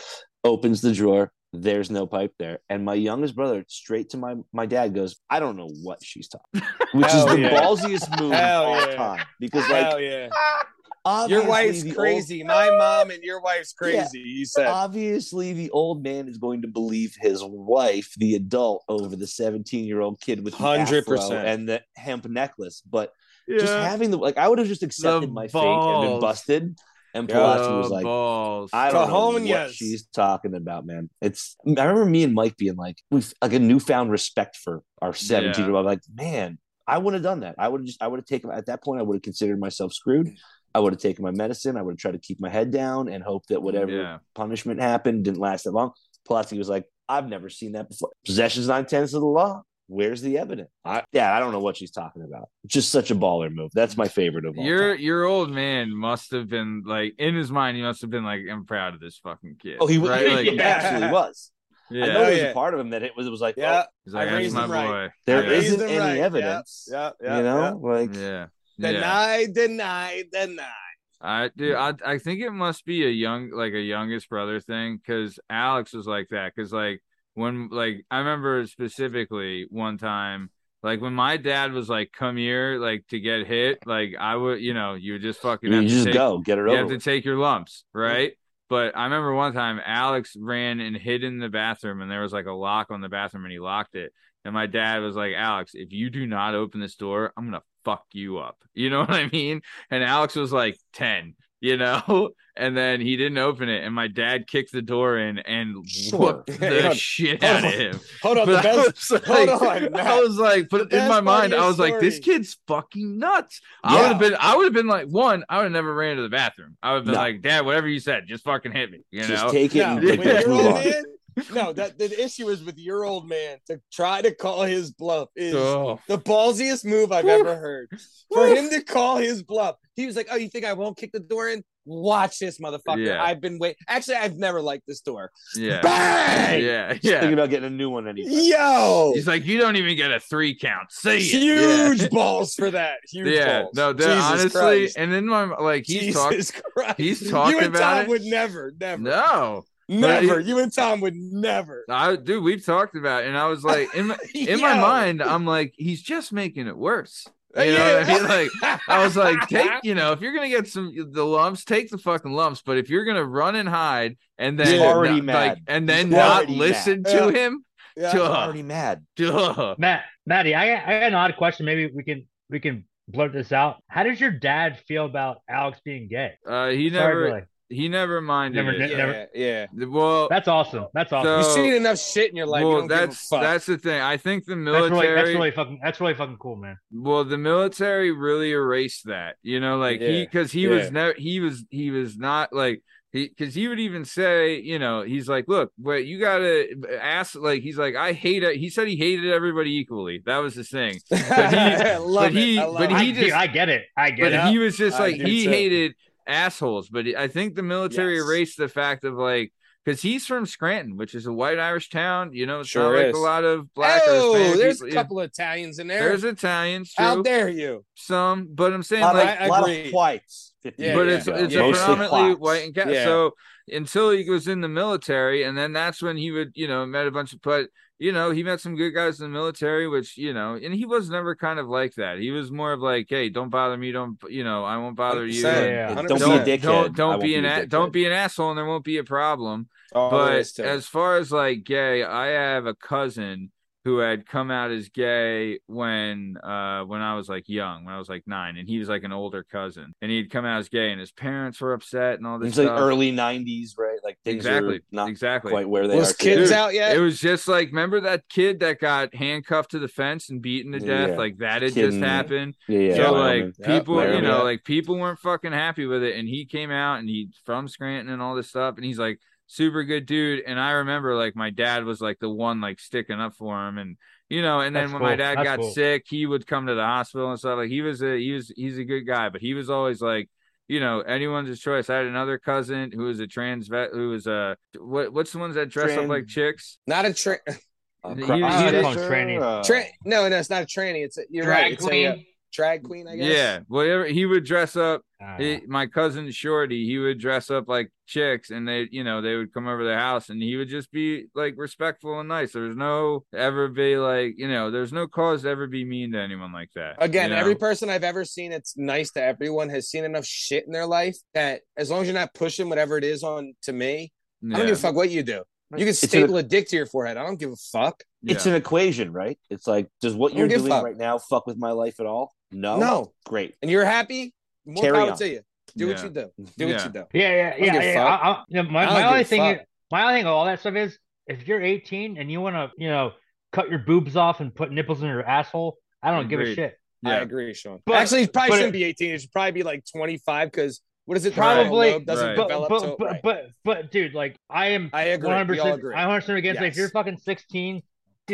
Opens the drawer. There's no pipe there. And my youngest brother, straight to my my dad, goes, I don't know what she's talking. Which is the yeah. ballsiest move Hell of all yeah. time. Because like Hell yeah. Your wife's the old- crazy. My mom and your wife's crazy. You said. obviously the old man is going to believe his wife, the adult, over the 17 year old kid with the 100%. and the hemp necklace. But Yeah. just having the like, I would have just accepted The my fate and been busted. And Yeah. Pulaski was like, balls. I don't know what Cojones. she's talking about, man. It's I remember me and Mike being like, we've like a newfound respect for our 17 year old. Like, man, I would have done that. I would have just I would have taken at that point, I would have considered myself screwed. I would have taken my medicine. I would have tried to keep my head down and hope that whatever Yeah. punishment happened didn't last that long. Pulaski was like, I've never seen that before. Possession's nine tenths of the law. Where's the evidence? I, yeah, I don't know what she's talking about. Just such a baller move. That's my favorite of all. Your time. your old man must have been like in his mind. He must have been like, "I'm proud of this fucking kid." Oh, he, right? he, Like, he absolutely was. yeah. I know there's yeah. a part of him that it was. It was like, Yeah. oh, He's like, I "That's raised my him right. boy." There yeah. Raised isn't any right. evidence. Yeah. Yeah. you know, like Yeah. Yeah. Yeah. Deny, deny, deny. I do. I I think it must be a young like a youngest brother thing because Alex was like that because like when like I remember specifically one time like when my dad was like come here like to get hit like I would you know you would just fucking you have to just take, go get it you over. have to take your lumps right? But I remember one time Alex ran and hid in the bathroom and there was like a lock on the bathroom and he locked it. And my dad was like Alex if you do not open this door I'm gonna fuck you up. You know what I mean? And Alex was like 10 you know. And then he didn't open it, and my dad kicked the door in and Sure. whooped the shit Hold out of him. Hold on, the But I best. was hold like- on, I was like, but The in my mind, I your was like, this kid's fucking nuts. I would have been, I would have been like, one, I would have never ran to the bathroom. I would have been No. like, Dad, whatever you said, just fucking hit me. You Just know? take it No, and Yeah. with like, let's move old on. man. No, that the issue is with your old man to try to call his bluff is Oh. the ballsiest move I've ever heard. For him to call his bluff, he was like, "Oh, you think I won't kick the door in? Watch this, motherfucker! Yeah. I've been wait. Actually, I've never liked this door. Yeah. Bang! Yeah. Just thinking about getting a new one anyway. Yo, He's like, you don't even get a three count. See huge Yeah. balls for that. Huge Yeah. balls. No, Jesus honestly, Christ. and then my like he's talking. Christ. he's talking you and about Tom it. would never, never, No, never. You and Tom would never. I dude, we've talked about, it, and I was like, in my in my mind, I'm like, he's just making it worse. You Yeah. know what I mean? Like, I was like, take, you know, if you're gonna get some the lumps, take the fucking lumps. But if you're gonna run and hide and then He's already not- mad. like, and then He's not listen mad. to Yeah. him, Yeah. Duh. I'm already mad. duh. Matt, Matty, I got, I got an odd question. Maybe we can we can blurt this out. How does your dad feel about Alex being gay? Uh, he Sorry, never, Billy. He never minded Never it. did- yeah, never- yeah. Well, That's awesome. That's awesome. So- You've seen enough shit in your life. well, don't give a that's that's the thing. I think the that's military. really that's really fucking that's really fucking cool, man. Well, the military really erased that, you know, like he because he yeah. was never he was he was not like he because he would even say, you know, he's like, look, but you gotta ask, like he's like, I hate it. He said he hated everybody equally. That was his thing. he- I love but he- I love but it. I, he dude, just- I get it. I get it But it. he was just I like he too. hated assholes. But I think the military Yes. erased the fact of like. Because he's from Scranton, which is a white Irish town, you know, it's Sure not like a lot of black or oh, there's people. a couple of Italians in there. There's Italians, How dare you? some, but I'm saying lot, like I of, lot agree. of whites. Yeah, but years it's it's yeah. a predominantly blacks. white and cat. Yeah. So until he was in the military, and then that's when he would, you know, met a bunch of but you know, he met some good guys in the military, which you know, and he was never kind of like that. He was more of like, hey, don't bother me, don't you know, I won't bother you. 100%. and Yeah. Don't 100%. be a dickhead. Don't don't be an a a- dickhead. don't be an asshole, and there won't be a problem. Oh, But as far as like gay, I have a cousin who had come out as gay when uh when I was like young, when I was like nine, and he was like an older cousin, and he'd come out as gay, and his parents were upset and all this It's like early '90s, right? Like things exactly, are not exactly. quite where they was are. kids today. out yet? It was just like remember that kid that got handcuffed to the fence and beaten to death, Yeah. like that had Kid just happened. Yeah, yeah. so like Yeah, people, you know, Yeah. like people weren't fucking happy with it, and he came out and he from Scranton and all this stuff, and he's like super good dude. And I remember like my dad was like the one like sticking up for him, and you know, and then That's when my dad That's got cool. sick, he would come to the hospital and stuff. Like he was a he was he's a good guy, but he was always like. You know, anyone's his choice. I had another cousin who was a trans vet, who was a what? What's the ones that dress up like chicks? Not a tra- Uh, He- he- he- call them uh, tra- No, no, it's not a tranny. It's a, you're Drag right. It's queen. a uh, drag queen. I guess. Yeah, whatever. He would dress up Ah, He, my cousin Shorty, he would dress up like chicks, and they, you know, they would come over the house, and he would just be like respectful and nice. There's no ever be like, you know, there's no cause to ever be mean to anyone like that. Again, you know? every person I've ever seen it's nice to everyone has seen enough shit in their life that as long as you're not pushing whatever it is on to me, I don't Yeah, give a fuck what you do. You can a- staple a dick to your forehead. I don't give a fuck. It's yeah. an equation, right? It's like, does what you're don't give a doing right now fuck with my life at all? No. No. Great. And you're happy, more Carry power on. to you. Do what you do. Do Yeah. what you do. Yeah, yeah, don't yeah. yeah. I, I, you know, my I my only thing, fuck. is, my only thing, of all that stuff is, if you're 18 and you want to, you know, cut your boobs off and put nipples in your asshole, I don't give a Agreed. shit. I yeah. agree, Sean. But- Actually, it probably but shouldn't be 18. It should probably be like 25 because what is it? Probably, doesn't right. But develop. but till- but, right. but but dude, like I am I agree. 100 We all percent agree. I'm 100 against. Like, if you're fucking 16,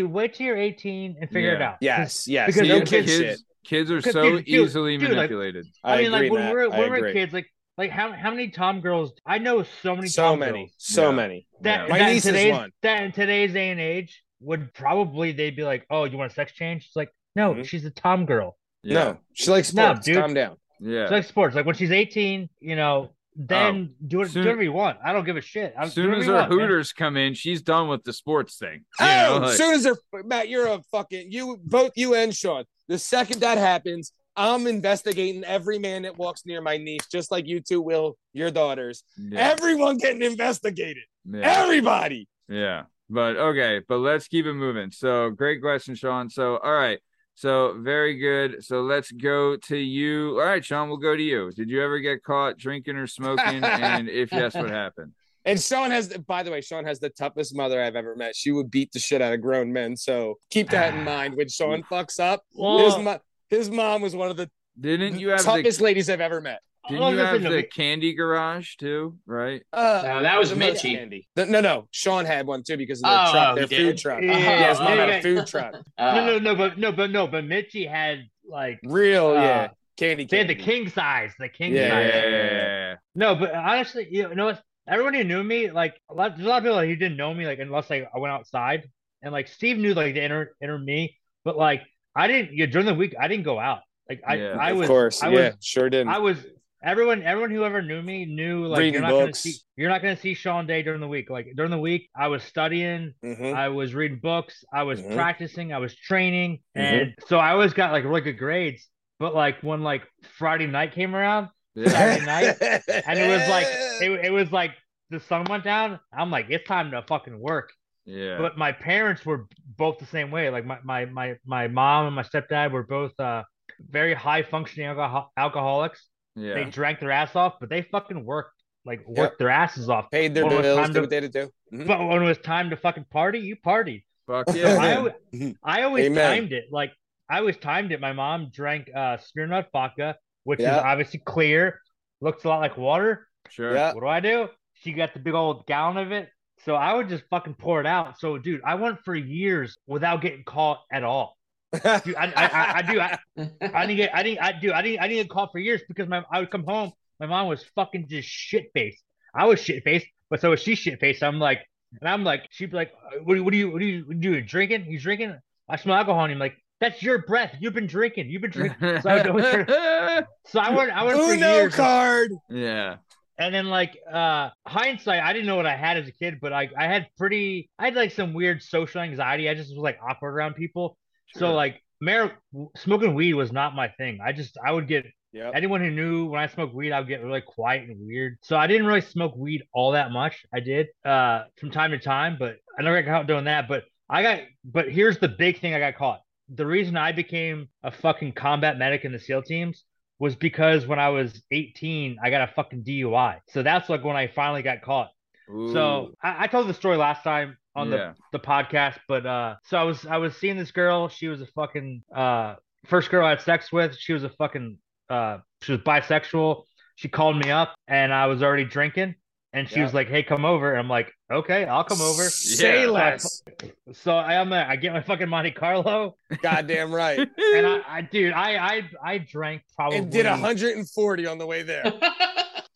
dude, wait till you're 18 and figure it out. Yes, yes. because no you- kid kids, kids are so dude, dude, easily dude, like- manipulated. I, I, mean, agree, like when Matt. we were I when we were agree. kids, like like how how many Tom girls? I know so many so Tom many, girls so Yeah. many. that, Yeah. That in niece is today's one. that in today's day and age would probably they'd be like, oh, you want a sex change? It's like, no, Mhm. she's a Tom girl. Yeah. No, she likes No, sports. dude. Calm down. yeah. She likes sports. Like when she's 18, you know, then oh, do, it, Soon- do whatever you want. I don't give a shit. As soon as you her want, man. Hooters come in, she's done with the sports thing. You Oh, know, like- as soon as they're Matt, you're a fucking you both you and Sean. The second that happens, I'm investigating every man that walks near my niece, just like you two will your daughters. yeah. Everyone getting investigated. yeah. Everybody. Yeah. But okay, but let's keep it moving. So great question, Sean. So all right. So very good. So let's go to you. All right, Sean, we'll go to you. Did you ever get caught drinking or smoking? and if yes, what happened? And Sean has, by the way, Sean has the toughest mother I've ever met. She would beat the shit out of grown men. So keep that in ah. mind. When Sean fucks up, his, mo- his mom was one of the Didn't you have toughest the ladies I've ever met. Didn't Oh, you have the candy garage too? Right? Uh, No, that was the most Mitchie. candy. No, no, no. Sean had one too because of their Oh, truck, oh, their food did? truck. Yeah, Yeah, his mom had a food truck. Uh, no, no, no, but no, but no, but Mitchie had like Real, Uh, yeah. Candy, they had the king size, the king Yeah, size. Yeah. No, but honestly, you know, what? everyone who knew me, like a lot, there's a lot of people like, who didn't know me, like unless like I went outside, and like Steve knew like the inner inner me, but like I didn't. Yeah, during the week, I didn't go out. Like I, Yeah. I of was, course, I yeah, was, sure didn't. I was. Everyone, everyone who ever knew me knew like Reading you're not gonna see, you're not gonna see Sean Day during the week. Like during the week, I was studying, Mhm. I was reading books, I was Mhm. practicing, I was training, Mhm. and so I always got like really good grades. But like when like Friday night came around, Saturday night, and it was like it, it was like the sun went down. I'm like, it's time to fucking work. Yeah. But my parents were both the same way. Like my my my my mom and my stepdad were both uh very high functioning alcohol- alcoholics. Yeah. They drank their ass off, but they fucking worked like worked their asses off. paid their When bills, did to- what they had to do. Mhm. But when it was time to fucking party, you partied. Fuck So yeah. I, always, I always Amen. timed it. Like I always timed it. My mom drank uh Smirnoff vodka, which is obviously clear, looks a lot like water. Sure. Yeah. What do I do? She got the big old gallon of it. So I would just fucking pour it out. So dude, I went for years without getting caught at all. Dude, I, I, I, I do. I, I didn't get. I didn't. I do. I didn't. I didn't get caught for years because my. I would come home. My mom was fucking just shit faced. I was shit faced, but so was she shit faced. I'm like, and I'm like, she'd be like, uh, what, do- what do you, what do you, what do you drinking? You drinking? I smell alcohol. And I'm like, that's your breath. You've been drinking. You've been drinking. So I, would- so I went. I went for Uno years. card. yeah. And then like uh hindsight, I didn't know what I had as a kid, but I I had pretty I had like some weird social anxiety. I just was like awkward around people. So like mar- smoking weed was not my thing. I just I would get Yep. anyone who knew when I smoked weed, I would get really quiet and weird. So I didn't really smoke weed all that much. I did uh from time to time, but I never got caught doing that. But I got but here's the big thing I got caught. The reason I became a fucking combat medic in the SEAL teams was because when I was 18, I got a fucking DUI. So that's like when I finally got caught. So I, I told the story last time on Yeah. the, the podcast, but uh so I was I was seeing this girl, she was a fucking uh first girl I had sex with, she was a fucking uh she was bisexual. She called me up and I was already drinking and she Yeah. was like, Hey, come over. And I'm like, Okay, I'll come over. Say Yeah. less. So I am there. I get my fucking Monte Carlo Goddamn right. and I, I dude, I I I drank probably And did 140 on the way there.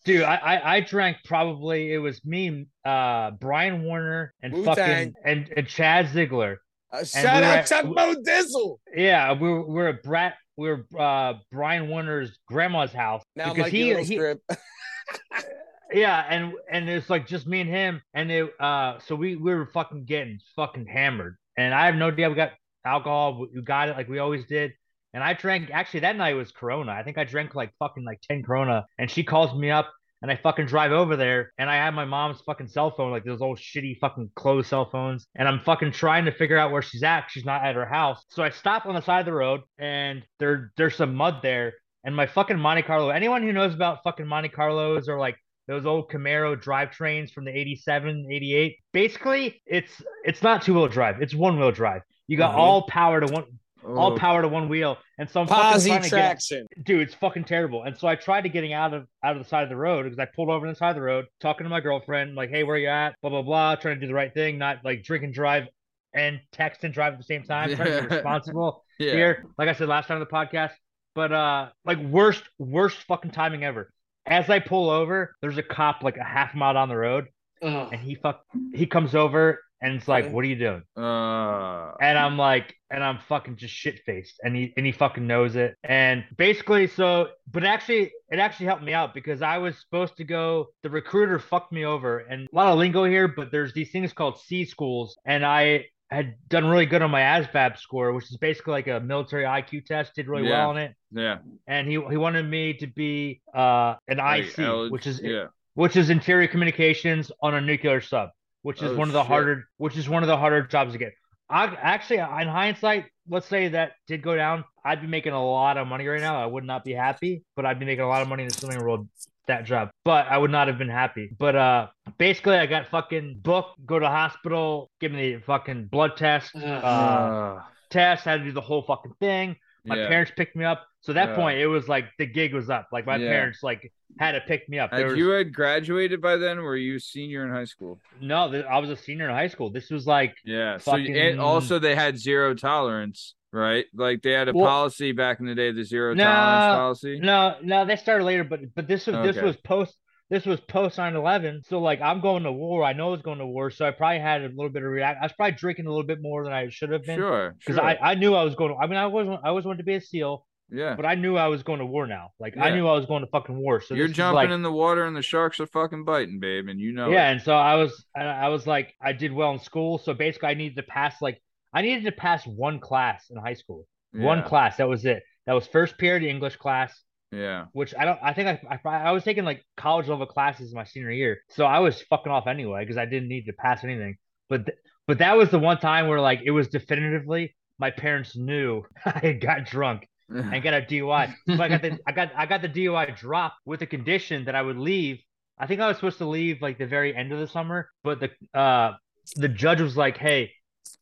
Dude, I, I I drank probably it was me, uh, Brian Warner, and Wu-Tang. fucking and, and Chad Ziegler. Uh, shout we out Mo Dizzle. Yeah, we were we were at Brat we were uh Brian Warner's grandma's house Now because he, he yeah, and and it's like just me and him, and it uh so we we were fucking getting fucking hammered, and I have no idea we got alcohol, we got it like we always did. And I drank actually that night was Corona. I think I drank like fucking like 10 Corona. And she calls me up and I fucking drive over there and I have my mom's fucking cell phone, like those old shitty fucking closed cell phones. And I'm fucking trying to figure out where she's at. She's not at her house. So I stop on the side of the road and there there's some mud there. And my fucking Monte Carlo, anyone who knows about fucking Monte Carlos or like those old Camaro drivetrains from the 87, 88, basically it's it's not two wheel drive, it's one wheel drive. You got Mhm. all power to one all Oh, power to one wheel. And so I'm fucking get dude, it's fucking terrible. And so I tried to getting out of out of the side of the road because I pulled over on the side of the road, talking to my girlfriend, like, hey, where you at? Blah blah blah, trying to do the right thing, not like drink and drive and text and drive at the same time, trying to be responsible yeah. here. Like I said last time on the podcast. But uh like worst, worst fucking timing ever. As I pull over, there's a cop like a half mile down the road, Ugh. and he fuck he comes over and it's like, Okay. What are you doing? Uh, and I'm like, and I'm fucking just shit faced, and he and he fucking knows it. And basically, so, but actually, it actually helped me out because I was supposed to go. The recruiter fucked me over, and a lot of lingo here, but there's these things called C schools, and I had done really good on my ASVAB score, which is basically like a military IQ test. Did really Yeah. well on it, yeah. and he he wanted me to be uh an Like, IC, which is yeah. which is interior communications on a nuclear sub, which is Oh, one of the shit. harder, which is one of the harder jobs to get. I actually, in hindsight, let's say that did go down, I'd be making a lot of money right now. I would not be happy, but I'd be making a lot of money in the swimming world that job. But I would not have been happy. But uh basically I got fucking booked, go to hospital, give me the fucking blood test, uh Uh, test, had to do the whole fucking thing. My yeah. parents picked me up. So at that Yeah. point it was like the gig was up. Like my Yeah. parents like had to pick me up. Had was, you had graduated by then? Were you senior in high school? no, th- I was a senior in high school. This was like Yeah. So you- and also they had zero tolerance, right? Like they had a Well- policy back in the day, the zero No, tolerance policy. No, no, they started later, but but this was this was post this was post 9-11. So like I'm going to war. I know I was going to war, so I probably had a little bit of react. I was probably drinking a little bit more than I should have been. Sure. Because sure. I, I knew I was going to I mean I wasn't I always wanted to be a SEAL, yeah. but I knew I was going to war now. Like I knew I was going to fucking war. So You're jumping like, in the water and the sharks are fucking biting, babe, and you know yeah, it. and so I was I, I was like I did well in school. So basically I needed to pass like I needed to pass one class in high school. One class. That was it. That was first period English class. Yeah. which I don't. I think I, I I was taking like college level classes in my senior year, so I was fucking off anyway because I didn't need to pass anything. But th- but that was the one time where like it was definitively my parents knew I had got drunk and got a DUI. So I got the I got I got the DUI dropped with the condition that I would leave. I think I was supposed to leave like the very end of the summer, but the uh the judge was like, "Hey,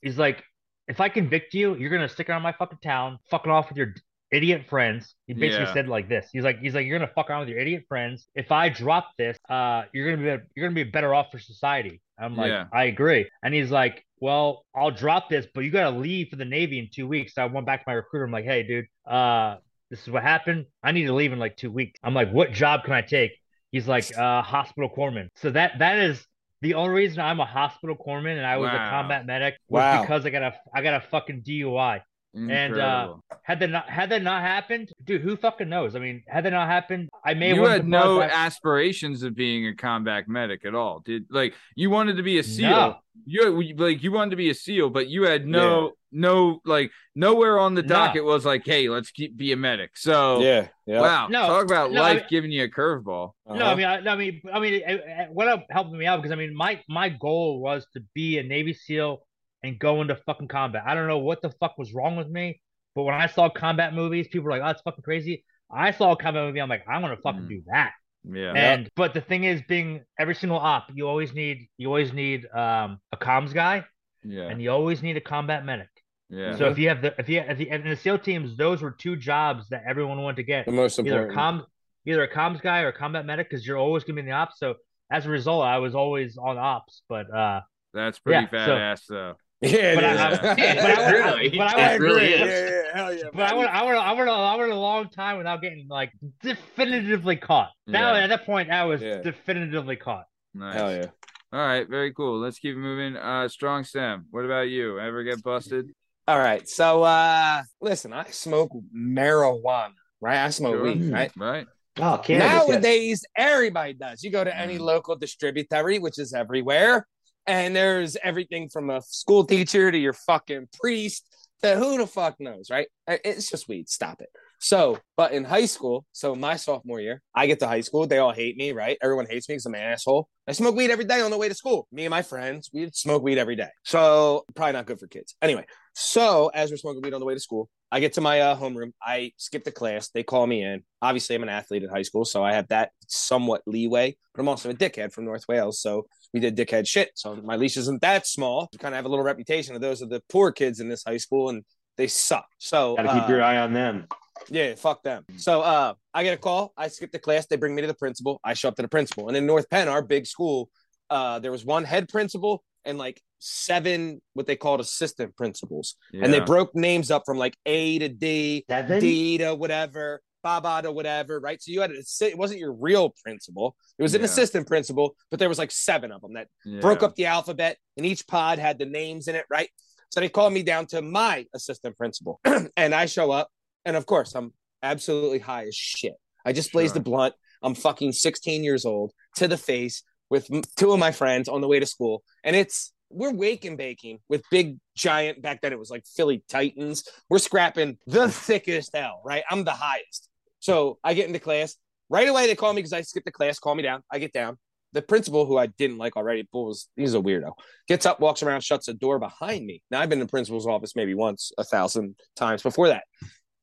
he's like, if I convict you, you're gonna stick around my fucking town, fucking off with your idiot friends." He basically Yeah. said like this. He's like, he's like, you're gonna fuck around with your idiot friends. If I drop this, uh, you're gonna be you're gonna be better off for society. I'm like, Yeah. I agree. And he's like, well, I'll drop this, but you gotta leave for the Navy in two weeks. So I went back to my recruiter. I'm like, hey, dude, uh, this is what happened. I need to leave in like two weeks. I'm like, what job can I take? He's like, uh, hospital corpsman. So that that is the only reason I'm a hospital corpsman and I was Wow. a combat medic was Wow. because I got a I got a fucking DUI. And, uh, Had that not had that not happened, dude, who fucking knows? I mean, had that not happened, I may have you had no Buzz- aspirations of being a combat medic at all, did like you wanted to be a SEAL. No. You like you wanted to be a SEAL, but you had no no like nowhere on the No. docket was like, hey, let's keep be a medic. So Yeah. Yeah. wow, No, talk about no, I life mean- giving you a curveball. Uh-huh. No, I mean, I, I mean, I mean, it, it, what helped me out because I mean, my my goal was to be a Navy SEAL and go into fucking combat. I don't know what the fuck was wrong with me, but when I saw combat movies, people were like, "Oh, that's fucking crazy." I saw a combat movie, I'm like, I want to fucking Mm. do that. Yeah. And but the thing is, being every single op, you always need you always need um a comms guy yeah. and you always need a combat medic. Yeah. So if you have the if you if the in the SEAL teams, those were two jobs that everyone wanted to get. the most Either a important. com either a comms guy or a combat medic because you're always gonna be in the ops. So as a result, I was always on ops. But uh That's pretty yeah, so- badass though. Yeah, but it I, is. I, Yeah. but I, I- really- but I, it really yeah, is. yeah, yeah, hell yeah. But I went, I went, I went, I went a long time without getting like definitively caught. Now Yeah. at that point, I was Yeah. definitively caught. Nice. Hell yeah. All right, very cool. Let's keep moving. Uh strong stem. What about you? Ever get busted? All right. So uh listen, I smoke marijuana, right? I smoke Sure. weed, right? Right? Oh, cannabis. Nowadays, everybody does. You go to any Mm. local distributary, which is everywhere, and there's everything from a school teacher to your fucking priest to who the fuck knows, right? It's just weed. Stop it. So, but in high school, so my sophomore year, I get to high school. They all hate me, right? Everyone hates me because I'm an asshole. I smoke weed every day on the way to school. Me and my friends, we smoke weed every day. So, probably not good for kids. Anyway, so as we're smoking weed on the way to school, I get to my uh, homeroom. I skip the class. They call me in. Obviously, I'm an athlete in high school, so I have that somewhat leeway. But I'm also a dickhead from North Wales, so we did dickhead shit. So my leash isn't that small. We kind of have a little reputation of those are the poor kids in this high school, and they suck. So Got to keep uh, your eye on them. yeah, fuck them. So uh I get a call, I skip the class, they bring me to the principal, I show up to the principal. And in North Penn, our big school, uh there was one head principal and like seven what they called assistant principals. And they broke names up from like A to D, Seven? D to whatever, Baba to whatever, right? So you had a, it wasn't your real principal. It was an Yeah. assistant principal, but there was like seven of them that Yeah. broke up the alphabet and each pod had the names in it, right? So they called me down to my assistant principal and I show up and of course I'm absolutely high as shit. I just blazed Sure. the blunt. I'm fucking 16 years old to the face with two of my friends on the way to school and it's we're wake and baking with big giant back then it was like Philly Titans. We're scrapping the thickest hell, right? I'm the highest. So I get into class. Right away they call me because I skipped the class, call me down. I get down. the principal, who I didn't like already, was he's a weirdo. Gets up, walks around, shuts the door behind me. Now I've been in the principal's office maybe once, a thousand times before that.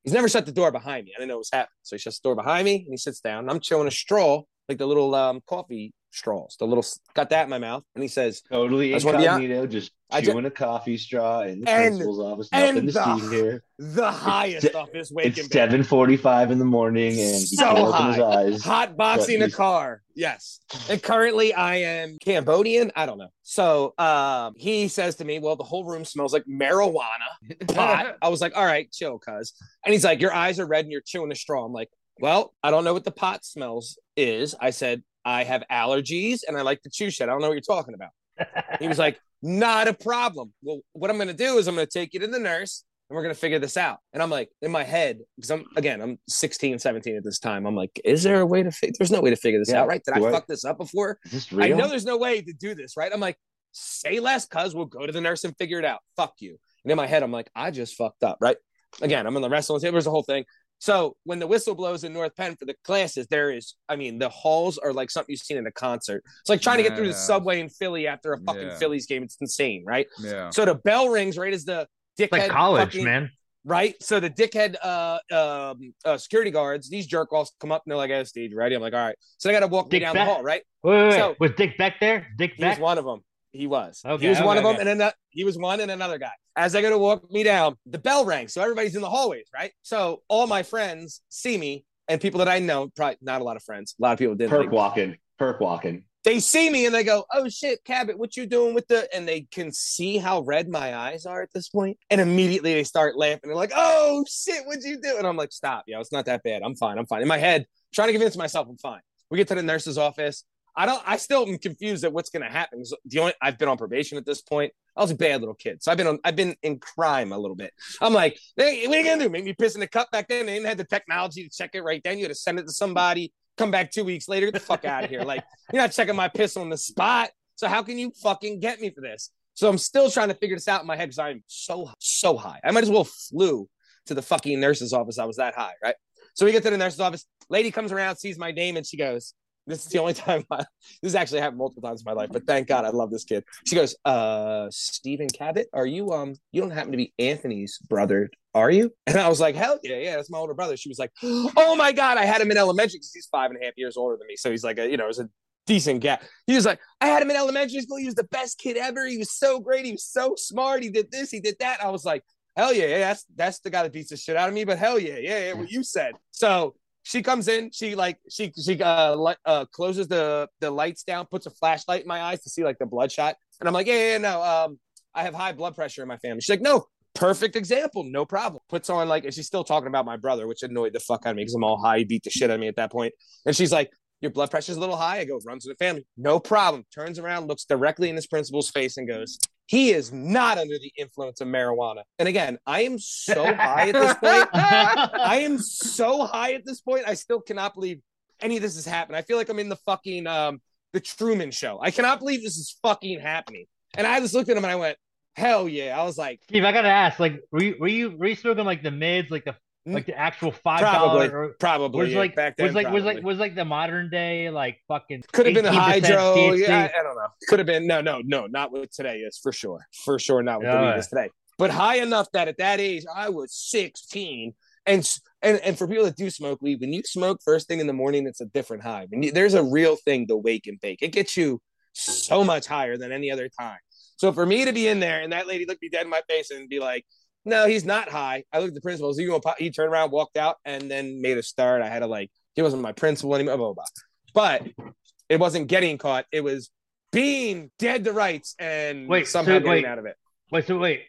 He's never shut the door behind me. I didn't know what was happening. So he shuts the door behind me and he sits down. I'm chewing a straw, like the little um, coffee straws, the little got that in my mouth. And he says, Totally I just wanna be hon- just chewing a coffee straw in the And- principal's office. Nothing to the- see here. the highest se- of his waking It's seven forty-five in the morning, and he So can't open high. his eyes. hot boxing a car. Yes. And currently I am Cambodian. I don't know. So um, he says to me, Well, the whole room smells like marijuana pot. I was like, All right, chill, cuz. And he's like, Your eyes are red and you're chewing a straw. I'm like, Well, I don't know what the pot smells is. I said, I have allergies and I like to chew shit. I don't know what you're talking about. He was like, Not a problem. Well, what I'm gonna do is I'm gonna take you to the nurse and we're gonna figure this out. And I'm like, in my head, because I'm again, I'm 16, 17 at this time. I'm like, is there a way to figure? There's no way to figure this Yeah, out, right? Did I, I- fuck this up before? Is this I know there's no way to do this, right? I'm like, say less, cuz we'll go to the nurse and figure it out. Fuck you. And in my head, I'm like, I just fucked up, right? Again, I'm in the wrestling table. There's the whole thing. So when the whistle blows in North Penn for the classes, there is, I mean, the halls are like something you've seen in a concert. It's like trying to get through the subway in Philly after a fucking Yeah. Phillies game. It's insane, right? Yeah. So the bell rings right as the dickhead Like college, fucking- man. right? So the dickhead uh, um, uh, security guards, these jerk offs come up and they're like, "Hey, Steve, ready?" I'm like, "All right." So they got to walk me down Beck? the hall, right? Wait, wait, wait. So- was Dick Beck there? Dick He was one of them. He was. Okay, he was one okay, of them, okay. and then that, he was one and another guy. As they go to walk me down, the bell rang, so everybody's in the hallways, right? So all my friends see me, and people that I know, probably not a lot of friends, a lot of people didn't. Perk walking, perk walking. they see me and they go, "Oh shit, Cabot, what you doing with the?" And they can see how red my eyes are at this point, and immediately they start laughing. They're like, "Oh shit, what'd you do?" And I'm like, "Stop, yo, it's not that bad. I'm fine. I'm fine." In my head, trying to convince myself I'm fine. We get to the nurse's office. I don't. I still am confused at what's going to happen. The only I've been on probation at this point. I was a bad little kid, so I've been on. I've been in crime a little bit. I'm like, hey, what are you gonna do? Make me piss in the cup back then? They didn't have the technology to check it right then. You had to send it to somebody. Come back two weeks later. Get the fuck out of here. Like you're not checking my piss on the spot. So how can you fucking get me for this? So I'm still trying to figure this out in my head because I'm so so high. I might as well flew to the fucking nurse's office. I was that high, right? So we get to the nurse's office. Lady comes around, sees my name, and she goes, "This is the only time I, this actually happened multiple times in my life, but thank God I love this kid." She goes, "Uh, Stephen Cabot, are you um? You don't happen to be Anthony's brother, are you?" And I was like, "Hell yeah, yeah, that's my older brother." She was like, "Oh my God, I had him in elementary because he's five and a half years older than me, so he's like a you know, it was a decent gap." He was like, "I had him in elementary school. He was the best kid ever. He was so great. He was so smart. He did this, he did that." I was like, "Hell yeah, yeah, that's that's the guy that beats the shit out of me." But hell yeah, yeah, yeah, what you said. So she comes in, she like she she uh, uh closes the the lights down, puts a flashlight in my eyes to see like the bloodshot, and I'm like, yeah, yeah, yeah, no, um, I have high blood pressure in my family. She's like, no, perfect example, no problem. Puts on like, and she's still talking about my brother, which annoyed the fuck out of me because I'm all high, beat the shit out of me at that point. and she's like. Your blood pressure's a little high. I go, runs in the family. No problem. Turns around, looks directly in his principal's face, and goes, He is not under the influence of marijuana. And again, I am so high at this point. I am so high at this point. I still cannot believe any of this has happened. I feel like I'm in the fucking um the Truman Show. I cannot believe this is fucking happening. And I just looked at him and I went, "Hell yeah!" I was like, Steve, I gotta ask, like, were you were you, were you smoking like the mids, like the Mm. like the actual five Probably. probably Was yeah, like back then. was like was like was like the modern day like fucking could have been a 18% hydro. THC? Yeah, I, I don't know. Could have been no, no, no, not with today is for sure, for sure, not with the Yeah. is today. But high enough that at that age I was 16, and and and for people that do smoke weed, when you smoke first thing in the morning, it's a different high. When you, there's a real thing to wake and bake. It gets you so much higher than any other time. So for me to be in there and that lady look me dead in my face and be like, "No, he's not high." I looked at the principal. So going? He turned around, walked out, and then made a start. I had to like, he wasn't my principal anymore. Blah, blah, blah. But it wasn't getting caught. It was being dead to rights and Wait, somehow so getting wait. out of it. Wait, so wait,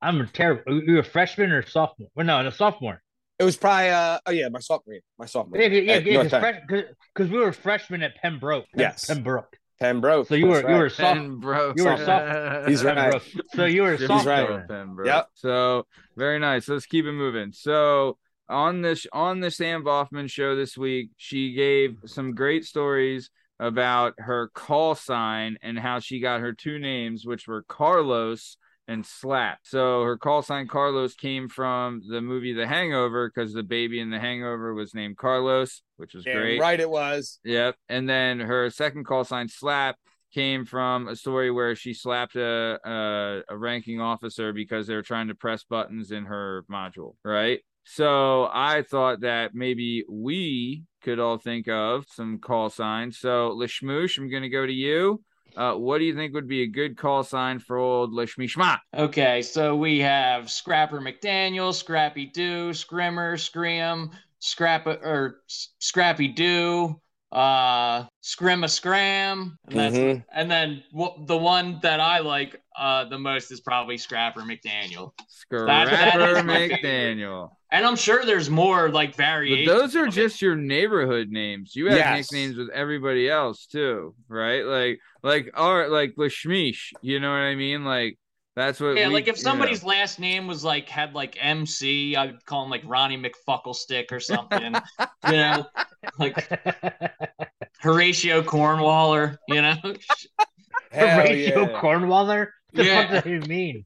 I'm terrible. You were a freshman or sophomore? Well, no, a sophomore. It was probably uh oh yeah, my sophomore year. My sophomore. Yeah, yeah, at yeah, because fresh, we were freshmen at Pennbrook. Yes. Pennbrook. Pennbrook. So you were That's you were right. soft. Pennbrook. you were soft- He's right. Pennbrook. So you were a He's sophomore. right. Yep. So very nice. Let's keep it moving. So on this on the Sam Boffman show this week, she gave some great stories about her call sign and how she got her two names, which were Carlos and Slap. So her call sign Carlos came from the movie The Hangover because the baby in The Hangover was named Carlos, which was Damn great. right it was. Yep. And then her second call sign Slap came from a story where she slapped a, a a ranking officer because they were trying to press buttons in her module, right? So I thought that maybe we could all think of some call signs. So Lishmoosh, I'm gonna go to you. Uh, what do you think would be a good call sign for old Lishmishma? Okay, so we have Scrapper McDaniel, Scrappy Doo, Scrimmer, Scream, Scrap or Scrappy Doo, uh, scrim a Scram, and that's Mhm. and then what the one that I like uh the most is probably Scrapper McDaniel, Scrapper that is my favorite. McDaniel. and I'm sure there's more like But those are of it. just your neighborhood names. You have Yes. nicknames with everybody else too, right? Like, like, or like Lashmish. You know what I mean? Like, that's what. Yeah, we- like if somebody's know. last name was like had like MC, I'd call him like Ronnie McFucklestick or something. you know, like Horatio Cornwaller. You know, Hell Horatio yeah. Cornwaller. What the Yeah. fuck does that even mean?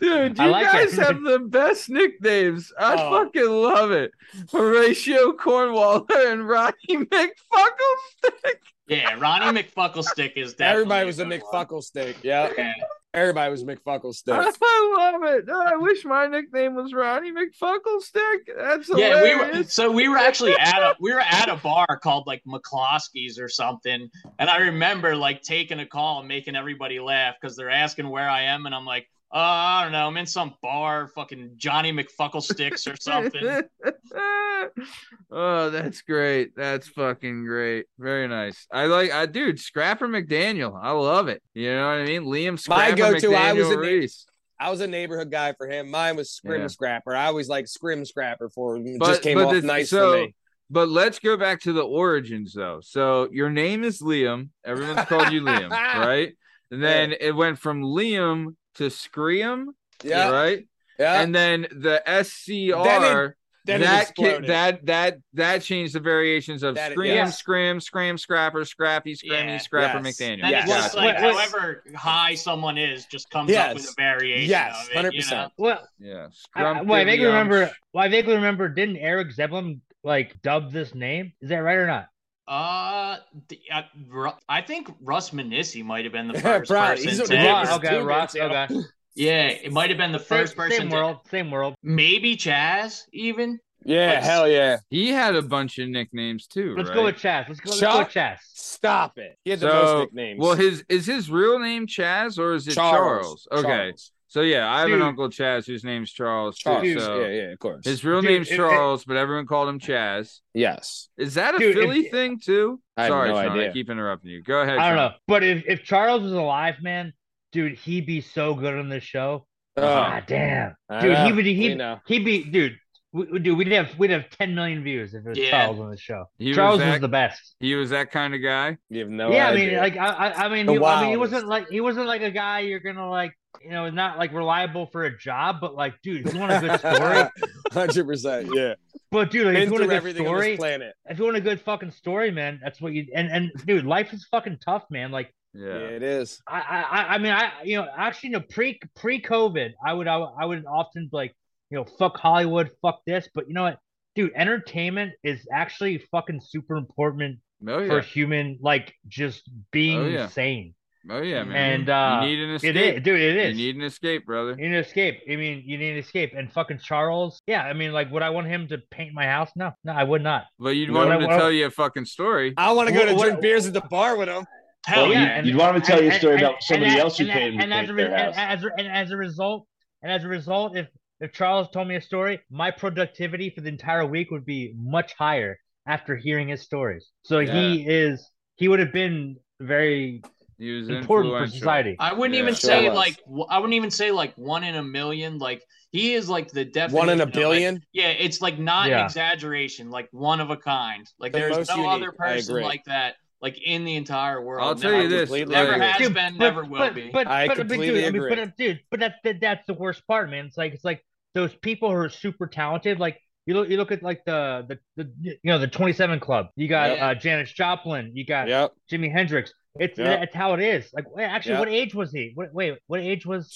Dude, you like guys it. have the best nicknames. I Oh. fucking love it. Horatio Cornwaller and Ronnie McFucklestick. yeah, Ronnie McFucklestick is definitely Everybody was a good one. McFuckle stick. Yeah. Yeah. Everybody was McFuckle stick. I love it. I wish my nickname was Ronnie McFucklestick. That's Yeah, we were so we were actually at a we were at a bar called like McCloskey's or something, and I remember like taking a call and making everybody laugh because they're asking where I am, and I'm like, uh, I don't know, I'm in some bar, fucking Johnny McFucklesticks or something. oh, that's great. That's fucking great. Very nice. I like, I dude, Scrapper McDaniel. I love it. You know what I mean? Liam My Scrapper go-to, I was McDaniel Reese. I was a neighborhood guy for him. Mine was Scrim Yeah. Scrapper. I always like Scrim Scrapper for him. It But- just came but off the- nice so- for me. But let's go back to the origins though. So your name is Liam. Everyone's called you Liam, right? And then it went from Liam to Scream, Yeah. right? Yeah. And then the SCR then it that ki- that that that changed the variations of That- Scream, yes. Scrim, Scram, Scrapper, Scrappy, Scrammy, Yeah. Scrapper, Yes. McDaniel. And Yeah. it's just Gotcha. like Wait, wait. however high someone is, just comes Yes. up with a variation Yes, 100%. You know? Well, yeah. I, Scrum, well, I vaguely remember. Pivy, Well, I vaguely remember. Didn't Eric Zeblin like dub this name? Is that right or not? Uh, the- uh, I think Russ Manissi might have been the first Probably. person. He's to a- ever- Ross, okay, Ross. Okay. Yeah, it might have been the first same, person. Same to- world. Same world. Maybe Chaz, even. yeah, Like- hell yeah. He had a bunch of nicknames too. Let's right? go with Chaz. Let's go. Let's Chuck? go with Chaz. Stop it. He had the most nicknames. Well, his is his real name Chaz or is it Charles? Okay, Charles. So yeah, I have Dude. an uncle Chaz whose name's Charles too. So yeah, yeah, of course. his real Dude, name's it- it- Charles, but everyone called him Chaz. yes. Is that a Dude, if- Philly thing too? I have Sorry, no Sean, I keep interrupting you. Go ahead. I don't Sean. know, but if, if Charles was alive, man, dude, he'd be so good on this show. Oh, God damn, dude, he would. We He know. he'd be, dude. We, we- dude, we'd have we'd have 10 million views if it was Yeah. Charles on the show. He was Charles that- was the best. He was that kind of guy. You have no idea. yeah, I mean, like I, I, I mean, he, I mean, he wasn't like he wasn't like a guy you're gonna like, you know, not like reliable for a job, but like, dude, if you want a good story, Hundred percent. Yeah. but dude, like, if you want a good everything on this story, planet. if you want a good fucking story, man, that's what you and and dude, life is fucking tough, man. Like Yeah. Yeah. it is. I I I mean I you know actually you know pre pre COVID I would I, would- I would often like you know fuck Hollywood fuck this but you know what dude entertainment is actually fucking super important Oh for human like just being Oh, yeah. sane Oh yeah, man. and uh you need an escape. it is dude it is You need an escape, brother. you need an escape I mean you need an escape and fucking Charles yeah I mean like would I want him to paint my house no no I would not But you'd want I him to wanna- tell you a fucking story. I want to go What- to what- drink beers at the bar with him. Hell Well, yeah. yeah, you, and- would want him to tell you a story and- about somebody that- else who and came and and as a, painted and, and as a, and as a result and as a result if if Charles told me a story my productivity for the entire week would be much higher after hearing his stories so he is he would have been very He was important for society I wouldn't Yeah. even Sure say was. like w- I wouldn't even say like one in a million. Like he is like the definition. One in a of, like- billion. yeah, it's like not an Yeah. exaggeration. Like one of a kind. Like The there's no unique. other person like that. Like in the entire world. I'll tell Never- you this. Never agree. has Dude, been. but- never will but, be. But, I but, but, completely dude, I mean, agree. but, dude, but that's that, that's the worst part, man. It's like it's like those people who are super talented. Like you look, you look at like the the, the you know the Twenty Seven Club. You got Yep. uh, Janis Joplin. You got Yep. Jimi Hendrix. It's Yeah. that's how it is. Like wait, actually, Yeah. what age was he? Wait, wait, what age was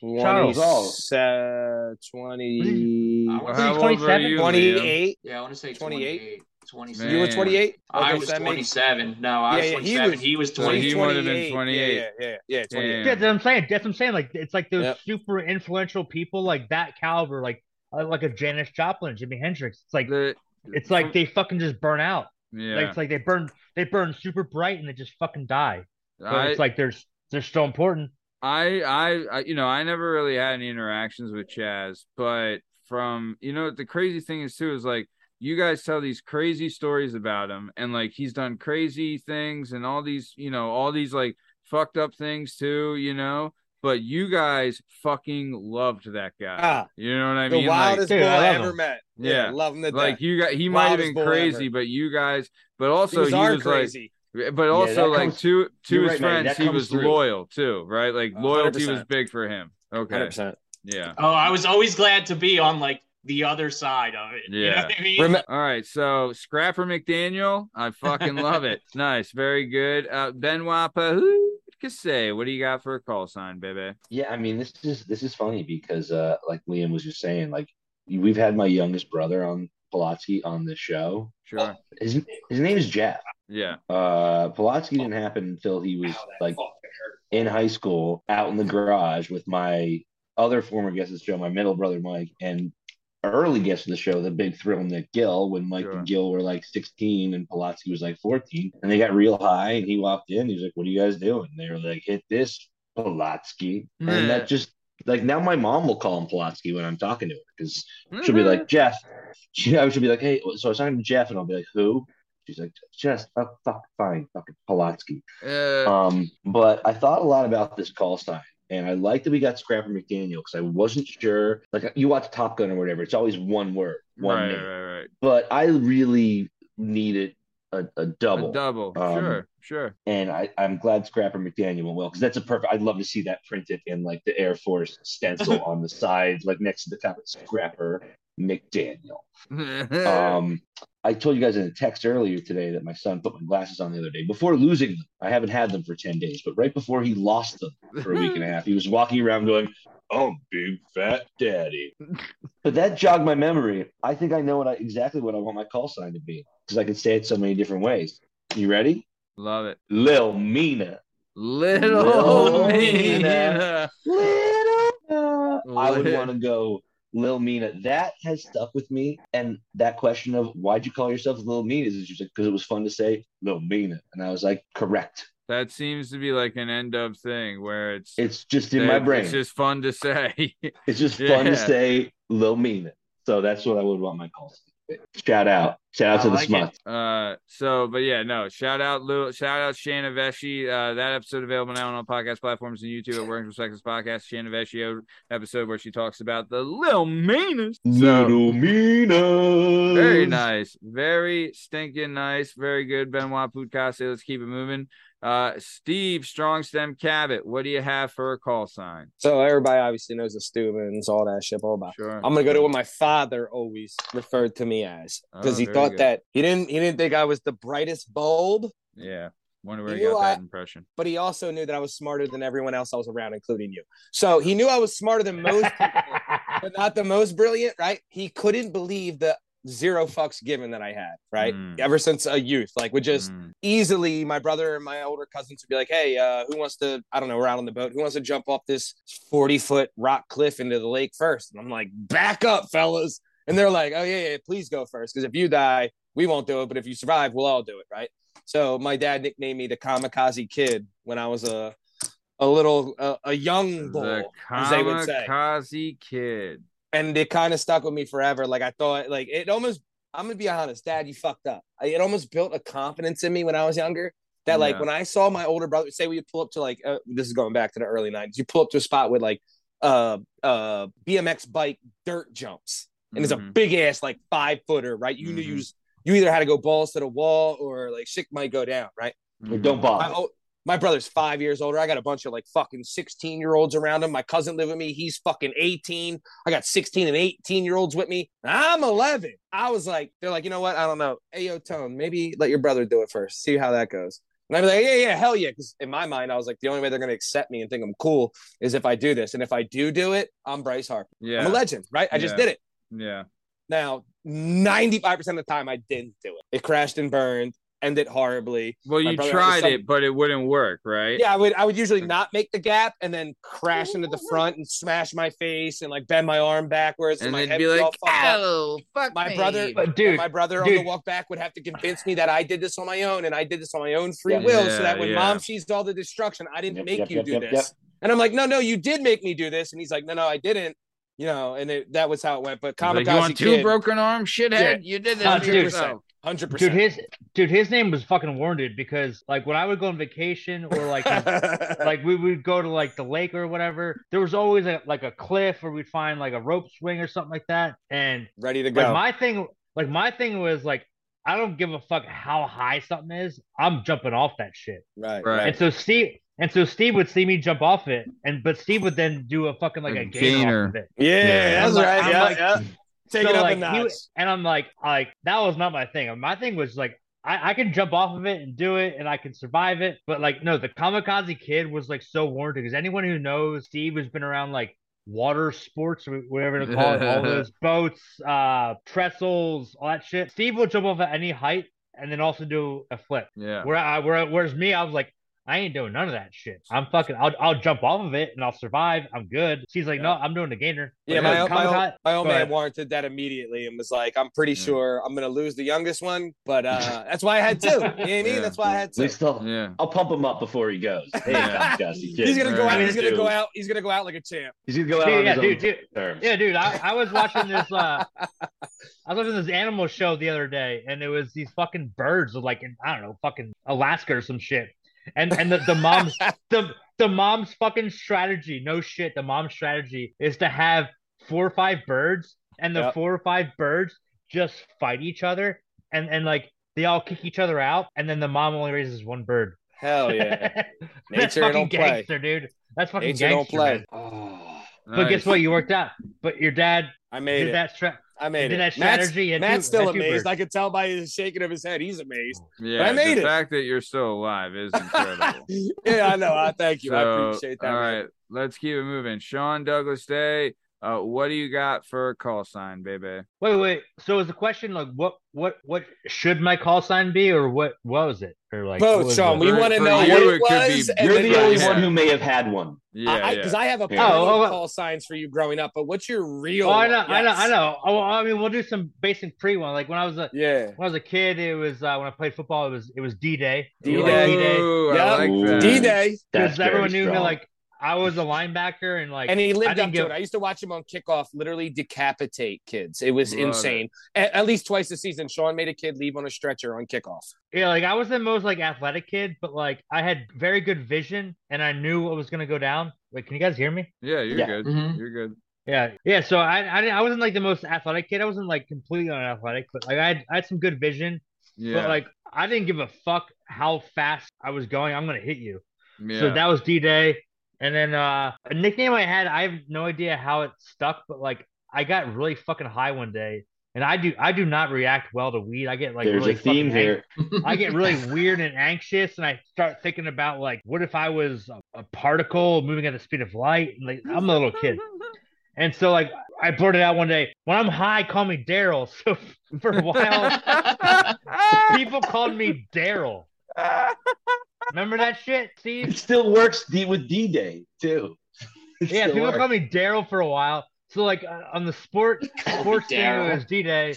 Charles. uh, 20, I Well, was how 27? you, Liam? 28. Yeah, I want to say 28? 28. 27. You were Man. 28? I was so that makes- 27. No, I was Yeah, yeah, he 27. was- He was So he would have been 28. 28. Yeah, yeah, yeah, yeah 28. Damn. Yeah, that's what I'm saying. That's what I'm saying. Like it's like those Yep. super influential people, like that caliber, like uh, like a Janis Joplin, Jimi Hendrix. It's like The- it's like they fucking just burn out. Like yeah, it's like they burn they burn super bright and they just fucking die. But I, it's like they're they're still important. I, I, I, you know, I never really had any interactions with Chaz, but from, you know, the crazy thing is too is like you guys tell these crazy stories about him, and like he's done crazy things and all these, you know, all these like fucked up things too, you know. But you guys fucking loved that guy. Ah, you know what I the mean? Like, wildest Dude, bull I I, ever him. met. Yeah. love him to like death. you got, he might have been crazy, ever. but you guys, but also These he are was like. But also, that like comes- to to his right, friends, he was through. loyal too, right? Like loyalty hundred was big for him. Okay, 100%. yeah. Oh, I was always glad to be on like the other side of it. You know Yeah. what I mean? Rem- All right, so Scrapper McDaniel, I fucking love it. Nice, very good. Uh, Benoit Pahoo, say, what do you got for a call sign, baby? Yeah, I mean this is this is funny because uh like Liam was just saying, like we've had my youngest brother on Pulaski on the show. Sure. His his name is Jeff. Yeah. Uh Pulaski didn't happen until he was like in high school, out in the garage with my other former guest of the show, my middle brother Mike, and early guest of the show, the big thrill Nick Gill, when Mike Sure. and Gill were like 16 and Pulaski was like 14. And they got real high and he walked in. He was like, What are you guys doing? They were like, hit this Pulaski. And that just like now my mom will call him Pulaski when I'm talking to her because she'll be like, Jeff. She, I should be like, hey, so I was talking to Jeff, and I'll be like, who? She's like, Jeff, fuck, fuck, fine, fucking Pulaski. uh, Um, but I thought a lot about this call sign, and I like that we got Scrapper McDaniel because I wasn't sure. Like you watch Top Gun or whatever, it's always one word, one right, name. right, right. But I really needed a, a double. A double. Um, sure, sure. and I, I'm glad Scrapper McDaniel went well because that's a perfect. I'd love to see that printed in like the Air Force stencil on the side, like next to the top of Scrapper McDaniel. Um, I told you guys in a text earlier today that my son put my glasses on the other day before losing them. I haven't had them for 10 days, but right before he lost them for a week and a half, he was walking around going, Oh, big fat daddy. But that jogged my memory. I think I know what I exactly what I want my call sign to be because I can say it so many different ways. You ready? Love it. Lil Mina. Little Little Mina. Little. I would want to go Lil Mina. That has stuck with me. And that question of why'd you call yourself Lil Mina is just because it was fun to say Lil Mina. And I was like, correct. That seems to be like an end of thing where it's It's just in my brain. It's just fun to say. It's just fun Yeah. to say Lil Mina. So that's what I would want my call sign. to be. Shout out. Shout out I to the like it. Smuts. Uh, so, but yeah, no, shout out Lou, shout out Shanna Veshy. Uh, that episode available now on all podcast platforms and YouTube at Working Perspectives Podcast. Shanna Veshy episode where she talks about the Lil Minas. So, Little Mina. very nice, very stinking nice, very good. Benoit Pudkase. Let's keep it moving. Uh, Steve Strong Stem Cabot, what do you have for a call sign? So everybody obviously knows the Stubins, all that shit, all about. Sure, I'm gonna go to what my father always referred to me as because Oh, he thought that he didn't he didn't think I was the brightest bulb, Yeah, wonder where he, you got that I- impression. but he also knew that I was smarter than everyone else I was around, including you. So he knew I was smarter than most people, but not the most brilliant, right? He couldn't believe the zero fucks given that I had, right? Mm. Ever since a youth, like would just Mm. easily my brother and my older cousins would be like, Hey, uh, who wants to, I don't know, we're out on the boat. Who wants to jump off this 40 foot rock cliff into the lake first? And I'm like, back up, fellas. And they're like, Oh, yeah, yeah, please go first. Because if you die, we won't do it. But if you survive, we'll all do it. Right. So my dad nicknamed me the kamikaze kid when I was a, a little, uh, a young The bull, as they would say Kamikaze Kid. And it kind of stuck with me forever. Like I thought, like it almost. I'm gonna be honest, Dad, you fucked up. I- It almost built a confidence in me when I was younger. That like Yeah. when I saw my older brother, say we pull up to like uh, this is going back to the early '90s. You pull up to a spot with like uh uh BMX bike dirt jumps, and it's a Mhm. big ass like five footer, right? You knew you Mhm. was you either had to go balls to the wall or like shit might go down, right? Mhm. Don't My, bother. oh, my brother's five years older. I got a bunch of like fucking 16 year olds around him. My cousin live with me. He's fucking 18. I got 16 and 18 year olds with me. I'm 11. I was like, they're like, you know what? I don't know. Hey, yo, Tone, maybe let your brother do it first. See how that goes. And I'd be like, yeah, yeah, hell yeah. Because in my mind, I was like, the only way they're going to accept me and think I'm cool is if I do this. And if I do do it, I'm Bryce Harper. Yeah. I'm a legend, right? I just did it. Yeah. Now, 95% of the time, I didn't do it. It crashed and burned, ended horribly. Well, My you tried some- it, but it wouldn't work, right? Yeah, I would I would usually not make the gap and then crash into the front and smash my face and like bend my arm backwards And my they'd head be would like, all fucked up. "Oh, fuck My me." brother- But dude, my brother on the walk back would have to convince me that I did this on my own and I did this on my own free Yeah. will, Yeah, so that when yeah. mom sees all the destruction, I didn't Yep, make yep, you yep, do yep, this. yep. And I'm like, no, no, you did make me do this. And he's like, no, no, I didn't. You know, and it, that was how it went. But He's like, Kamikaze you want two Kid, broken arms, shithead? You did this to yourself. Hundred dude, percent. his dude, his name was fucking warranted because like when I would go on vacation or like like we would go to like the lake or whatever, there was always a, like a cliff where we'd find like a rope swing or something like that. And Ready to like go. my thing, like my thing was like I don't give a fuck how high something is. I'm jumping off that shit. right, Right. right. And so Steve, and so Steve would see me jump off it, and but Steve would then do a fucking like A a gainer, gainer. off of it. Yeah, Yeah. that's I'm right. I'm yeah, like- yeah. Take So, it up like, a he notch. was- and I'm like, like that was not my thing. My thing was like. I, I can jump off of it and do it and I can survive it. But like no, the kamikaze kid was like so warranted because anyone who knows Steve has been around like water sports or whatever to call it, all those boats, uh trestles, all that shit. Steve will jump off at any height and then also do a flip. Yeah. Where I where, whereas me, I was like, I ain't doing none of that shit. I'm fucking I'll I'll jump off of it and I'll survive. I'm good. She's like, no, I'm doing the gainer. Yeah, my, old- my, old, kamikaze- my old man ahead. warranted that immediately and was like, I'm pretty Yeah. sure I'm going to lose the youngest one, but uh, that's why I had two. You know what I mean? Yeah. That's why I had At two. least I'll, Yeah. I'll pump him up before he goes. Hey, Yeah. Kamikaze kid. He's gonna go out. He's gonna go out. He's gonna go out like a champ. He's gonna go out Dude, on yeah, his dude, own dude. terms. Yeah, dude, I, I was watching this uh I was watching this animal show the other day and it was these fucking birds of like in I don't know, fucking Alaska or some shit. And and the, the mom's the the mom's fucking strategy, no shit, the mom's strategy is to have four or five birds and the Yep. four or five birds just fight each other and and like they all kick each other out and then the mom only raises one bird. Hell yeah. That's Nature fucking don't play. gangster, dude. That's fucking Nature don't gangster. play. Oh, But guess what? You worked out. But your dad I made did it. that stra- I made did it. Matt's, strategy Matt's two- still and amazed. birds. I could tell by his shaking of his head. He's amazed. Yeah, I made the it. fact that you're still alive is incredible. yeah, I know. I thank you. I appreciate that. All right, man. let's keep it moving. Sean Douglas Day, uh, what do you got for a call sign, baby? Wait, wait. So is the question like what what what should my call sign be or what what was it? Or like Both, what Sean. it? We want to know what it it be- was. and you're the only one who may have had one. Yeah, Because yeah. I, have a Yeah. Oh, of oh, call signs for you growing up, but what's your real? Oh, I know, one? I know, I know. Oh, I mean, we'll do some basic pre one. Like when I was a Yeah. when I was a kid, it was uh, when I played football. It was it was D Day. D-Day. D-Day. Ooh, I Yep. like that. D Day. Because everyone very knew me like I was a linebacker and like And he lived didn't up give- to it. I used to watch him on kickoff literally decapitate kids. It was Love insane. At, at least twice a season, Sean made a kid leave on a stretcher on kickoff. Yeah, like I was the most like athletic kid, but like I had very good vision and I knew what was gonna go down. Wait, can you guys hear me? Yeah, you're Yeah. good. Mhm. You're good. Yeah, yeah. So I I, I wasn't like the most athletic kid. I wasn't like completely unathletic, but like I had, I had some good vision. Yeah. But like I didn't give a fuck how fast I was going. I'm gonna hit you. yeah. So that was D Day. And then uh a nickname I had, I have no idea how it stuck, but like I got really fucking high one day. And I do I do not react well to weed. I get like There's really a theme here. I get really weird and anxious, and I start thinking about like, what if I was a, a particle moving at the speed of light? And, like, I'm a little kid, and so like I blurted out one day, "When I'm high, call me Daryl." So for a while, people called me Daryl. Remember that shit, It Steve? still works D- with D Day too. It Yeah, people works. called me Daryl for a while. So like uh, on the sport sports thing, it was D Day,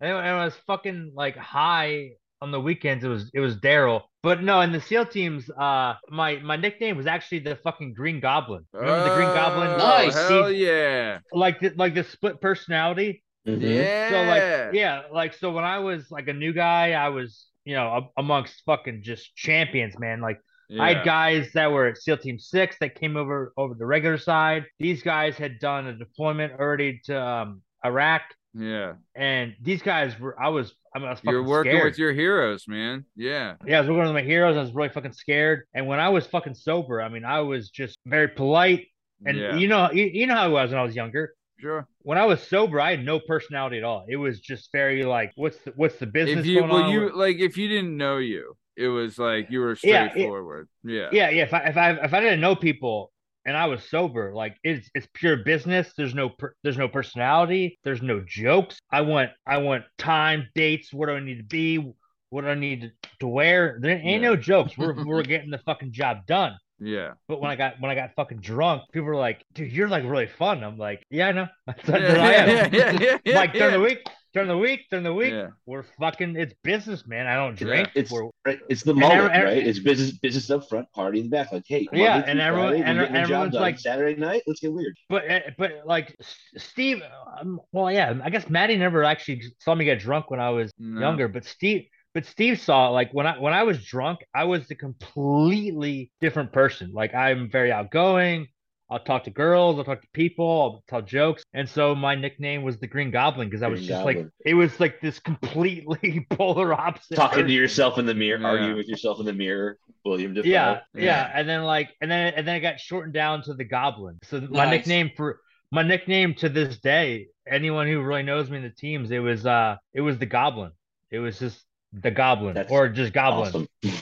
and when I was fucking like high on the weekends, it was it was Daryl. But no, in the SEAL teams, uh, my my nickname was actually the fucking Green Goblin. Remember the Green Goblin? Oh, Nice. Hell Steve- yeah. Like the, like the split personality. Mhm. Yeah. So like yeah, like so when I was like a new guy, I was you know amongst fucking just champions, man. Like I had guys that were at SEAL Team Six that came over over the regular side. These guys had done a deployment already to um, Iraq, Yeah. and these guys were. I was. I, mean, I was fucking You're working scared. with your heroes, man. Yeah. Yeah, I was working with my heroes. I was really fucking scared. And when I was fucking sober, I mean, I was just very polite. And yeah. you know, you, you know how I was when I was younger. Sure. When I was sober, I had no personality at all. It was just very like, what's the what's the business If you going well on? you like if you didn't know you, it was like you were Yeah, straightforward. Yeah. yeah, yeah. If I if I if I didn't know people and I was sober, like it's it's pure business. There's no per, there's no personality. There's no jokes. I want I want time, dates. Where do I need to be? What do I need to, to wear? There ain't Yeah. no jokes. We're we're getting the fucking job done. Yeah. But when I got when I got fucking drunk, people were like, "Dude, you're like really fun." I'm like, "Yeah, I know." That's what Yeah, I am. yeah, yeah, yeah, yeah, like during yeah. the week, during the week, during the week, Yeah. we're fucking. It's business, man. I don't drink. It's We're, right, it's the And moment, every- every- right? It's business business up front, party in the back. Like, hey, Yeah, and everyone- Friday, we're and getting the job everyone's like- Saturday night, let's get weird. but uh, but like Steve, um, well, yeah, I guess Maddie never actually saw me get drunk when I was No. younger, but Steve. But Steve saw like when I when I was drunk, I was a completely different person. Like I'm very outgoing. I'll talk to girls. I'll talk to people. I'll tell jokes. And so my nickname was the Green Goblin because I was Green just Goblin. like it was like this completely polar opposite. Talking person. to yourself in the mirror, Yeah. arguing with yourself in the mirror. William Dafoe. yeah, Yeah. yeah, and then like, and then and then it got shortened down to the Goblin. So my nickname for my nickname to this day, anyone who really knows me in the teams, it was uh, it was the Goblin. It was just the Goblin That's or just Goblin. Awesome.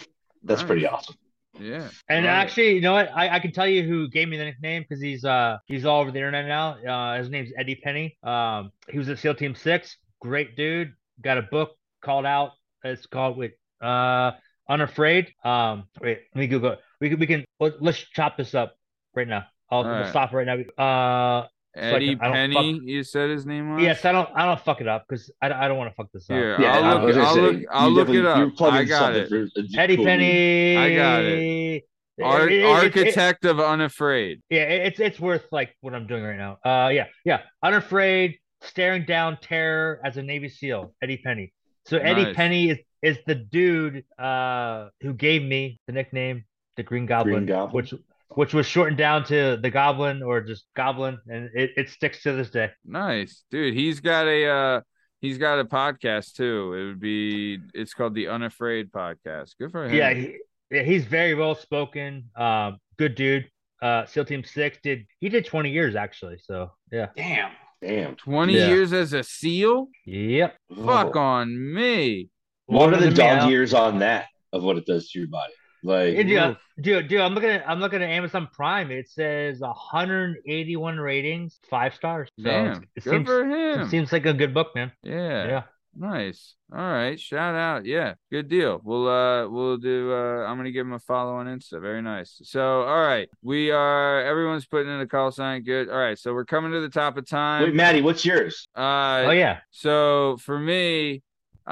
That's Nice. pretty awesome. Yeah. And Love it. actually, you know what? I, I can tell you who gave me the nickname because he's uh he's all over the internet now. Uh, his name's Eddie Penney. Um, he was at SEAL Team Six. Great dude. Got a book called out. It's called wait uh Unafraid. Um, wait, let me Google. It. We can we can let, let's chop this up right now. I'll we'll right. stop right now. Uh, Eddie I don't Penney, you said his name was? yes, I don't I don't fuck it up because I, I don't want to fuck this up. Here, Yeah, I'll look, I'll say, look, I'll look it up. I got it. for Eddie cool Penney. I got it. Ar- It- it- it- it- architect of Unafraid. Yeah, it- it's it's worth like what I'm doing right now. Uh, yeah, yeah. Unafraid, staring down terror as a Navy SEAL, Eddie Penney. So Eddie Nice. Penney is is the dude uh who gave me the nickname the Green Goblin, Green Goblin. which which was shortened down to the Goblin or just Goblin, and it, it sticks to this day. Nice, dude. He's got a uh he's got a podcast too. It would be it's called the Unafraid podcast. Good for him. Yeah, he, yeah, he's very well spoken. Um, good dude. Uh, SEAL Team Six did he did 20 years actually. So yeah, Damn. Damn. 20 Yeah. years as a SEAL? yep. Fuck Oh. on me. What are the than me, I dog years on that of what it does to your body? Like, Hey, dude, Oof. dude, dude, I'm looking at I'm looking at Amazon Prime. It says 181 ratings, five stars. So Damn. it Good seems for it him. seems like a good book, man. Yeah. Yeah. Nice. All right. Shout out. Yeah. Good deal. We'll uh we'll do uh I'm gonna give him a follow on Insta. Very nice. So all right. We are everyone's putting in a call sign. Good. All right. So we're coming to the top of time. wait, Maddie, what's yours? uh Oh yeah. so for me,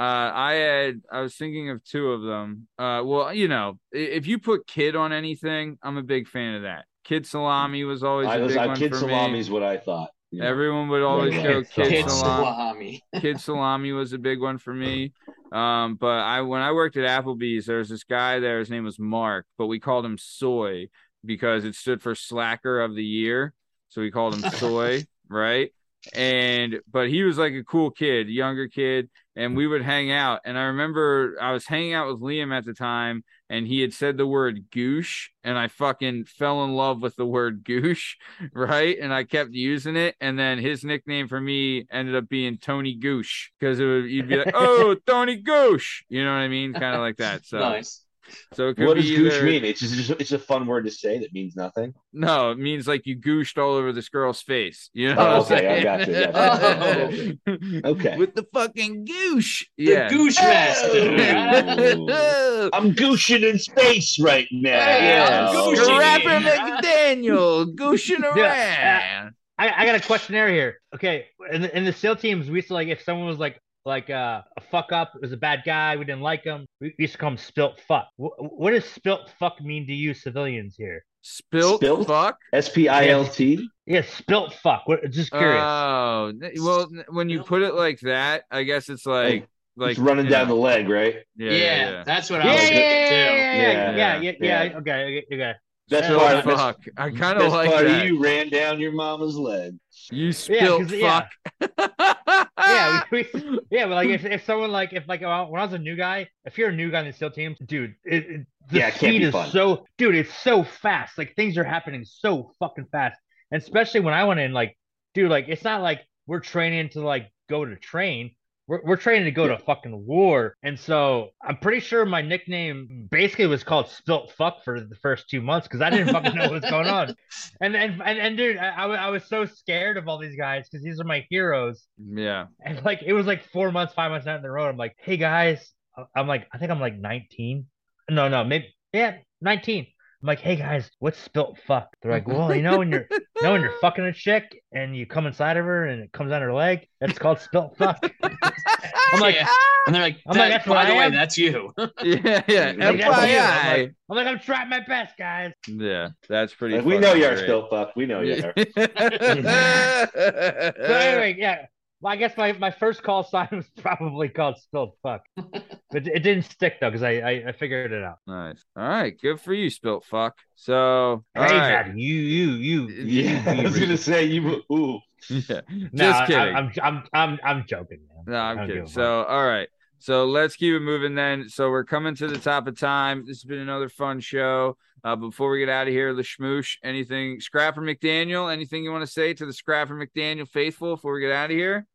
uh, I had I was thinking of two of them. Uh, well, you know, if you put kid on anything, I'm a big fan of that. Kid salami was always I a was big I, one kid for salami me. is what I thought. Everyone would always go kid, Kid salami. salami. Kid salami was a big one for me. Um, but I when I worked at Applebee's, there was this guy there. His name was Mark, but we called him Soy because it stood for Slacker of the Year. So we called him Soy, right? And but he was like a cool kid, younger kid, and we would hang out. And I remember I was hanging out with Liam at the time, and he had said the word goosh, and I fucking fell in love with the word goosh, right? And I kept using it, and then his nickname for me ended up being Tony Goosh because it would you'd be like, oh, Tony Goosh, you know what I mean, kind of like that. So, nice. So it could What be does gooch either- mean? It's just it's a fun word to say that means nothing. No, it means like you gooshed all over this girl's face. You know Oh, what I'm okay, I got you, got you. Okay. With the fucking goosh. The yeah. Goosh Master. I'm gooshing in space right now. Yeah. I'm Oh. Rapper McDaniel gooshing Yeah, around. I, I got a questionnaire here. Okay, in the, in the SEAL teams, we used to like if someone was like like uh, a fuck up, it was a bad guy, we didn't like him. We used to call him spilt fuck. Wh- what does spilt fuck mean to you civilians here? Spilt, Spilt? fuck. S P I L T. Yeah, spilt fuck. What? Just curious. Oh, well, when you put it like that, I guess it's like like It's running you down know, the leg, right? Yeah, Yeah, yeah, yeah. that's what yeah, I was yeah, thinking too. yeah, yeah, Yeah, yeah, yeah, yeah. yeah. Okay, okay, okay. Best Spilt part, best, fuck. I kind of like part that. you ran down your mama's leg. You spilt 'cause- yeah. fuck. yeah, we, we, yeah, but like if, if someone like if like when I was a new guy, if you're a new guy in the SEAL teams, dude, it, it, the Yeah, speed is fun. so, dude, it's so fast. Like things are happening so fucking fast, and especially when I went in, like, dude, like it's not like we're training to like go to train. We're, we're training to go to fucking war. And so I'm pretty sure my nickname basically was called Spilt Fuck for the first two months because I didn't fucking know what was going on. And and and, and dude, I, I I was so scared of all these guys because these are my heroes. Yeah. And like it was like four months, five months down the road. I'm like, hey guys, I'm like, I think I'm like 19. No, no, maybe yeah, 19. I'm like, hey guys, what's spilt fuck? They're like, well, you know when you're you know when you're fucking a chick and you come inside of her and it comes on her leg, that's called spilt fuck. I'm like, Yeah. And they're like, I'm like, that's by the way, that's you. Yeah, yeah. Like, that's you- I'm like, I'm like, I'm trying my best, guys. Yeah, that's pretty. Like, we know fucking you're great. still fuck. We know you are. So anyway, yeah. Well, I guess my, my first call sign was probably called spilled fuck, but it didn't stick though because I, I I figured it out. nice. All right, good for you, Spilt Fuck. So, all Hey, right. Daddy, you you you. Yeah, I was gonna say you. Ooh, Yeah, No, just I- kidding. I'm I'm I'm I'm joking, man. No, I'm I don't kidding. give a So, all right. So let's keep it moving then. So we're coming to the top of time. This has been another fun show. Uh, before we get out of here, the schmoosh, anything, Scrapper McDaniel, anything you want to say to the Scrapper McDaniel faithful before we get out of here?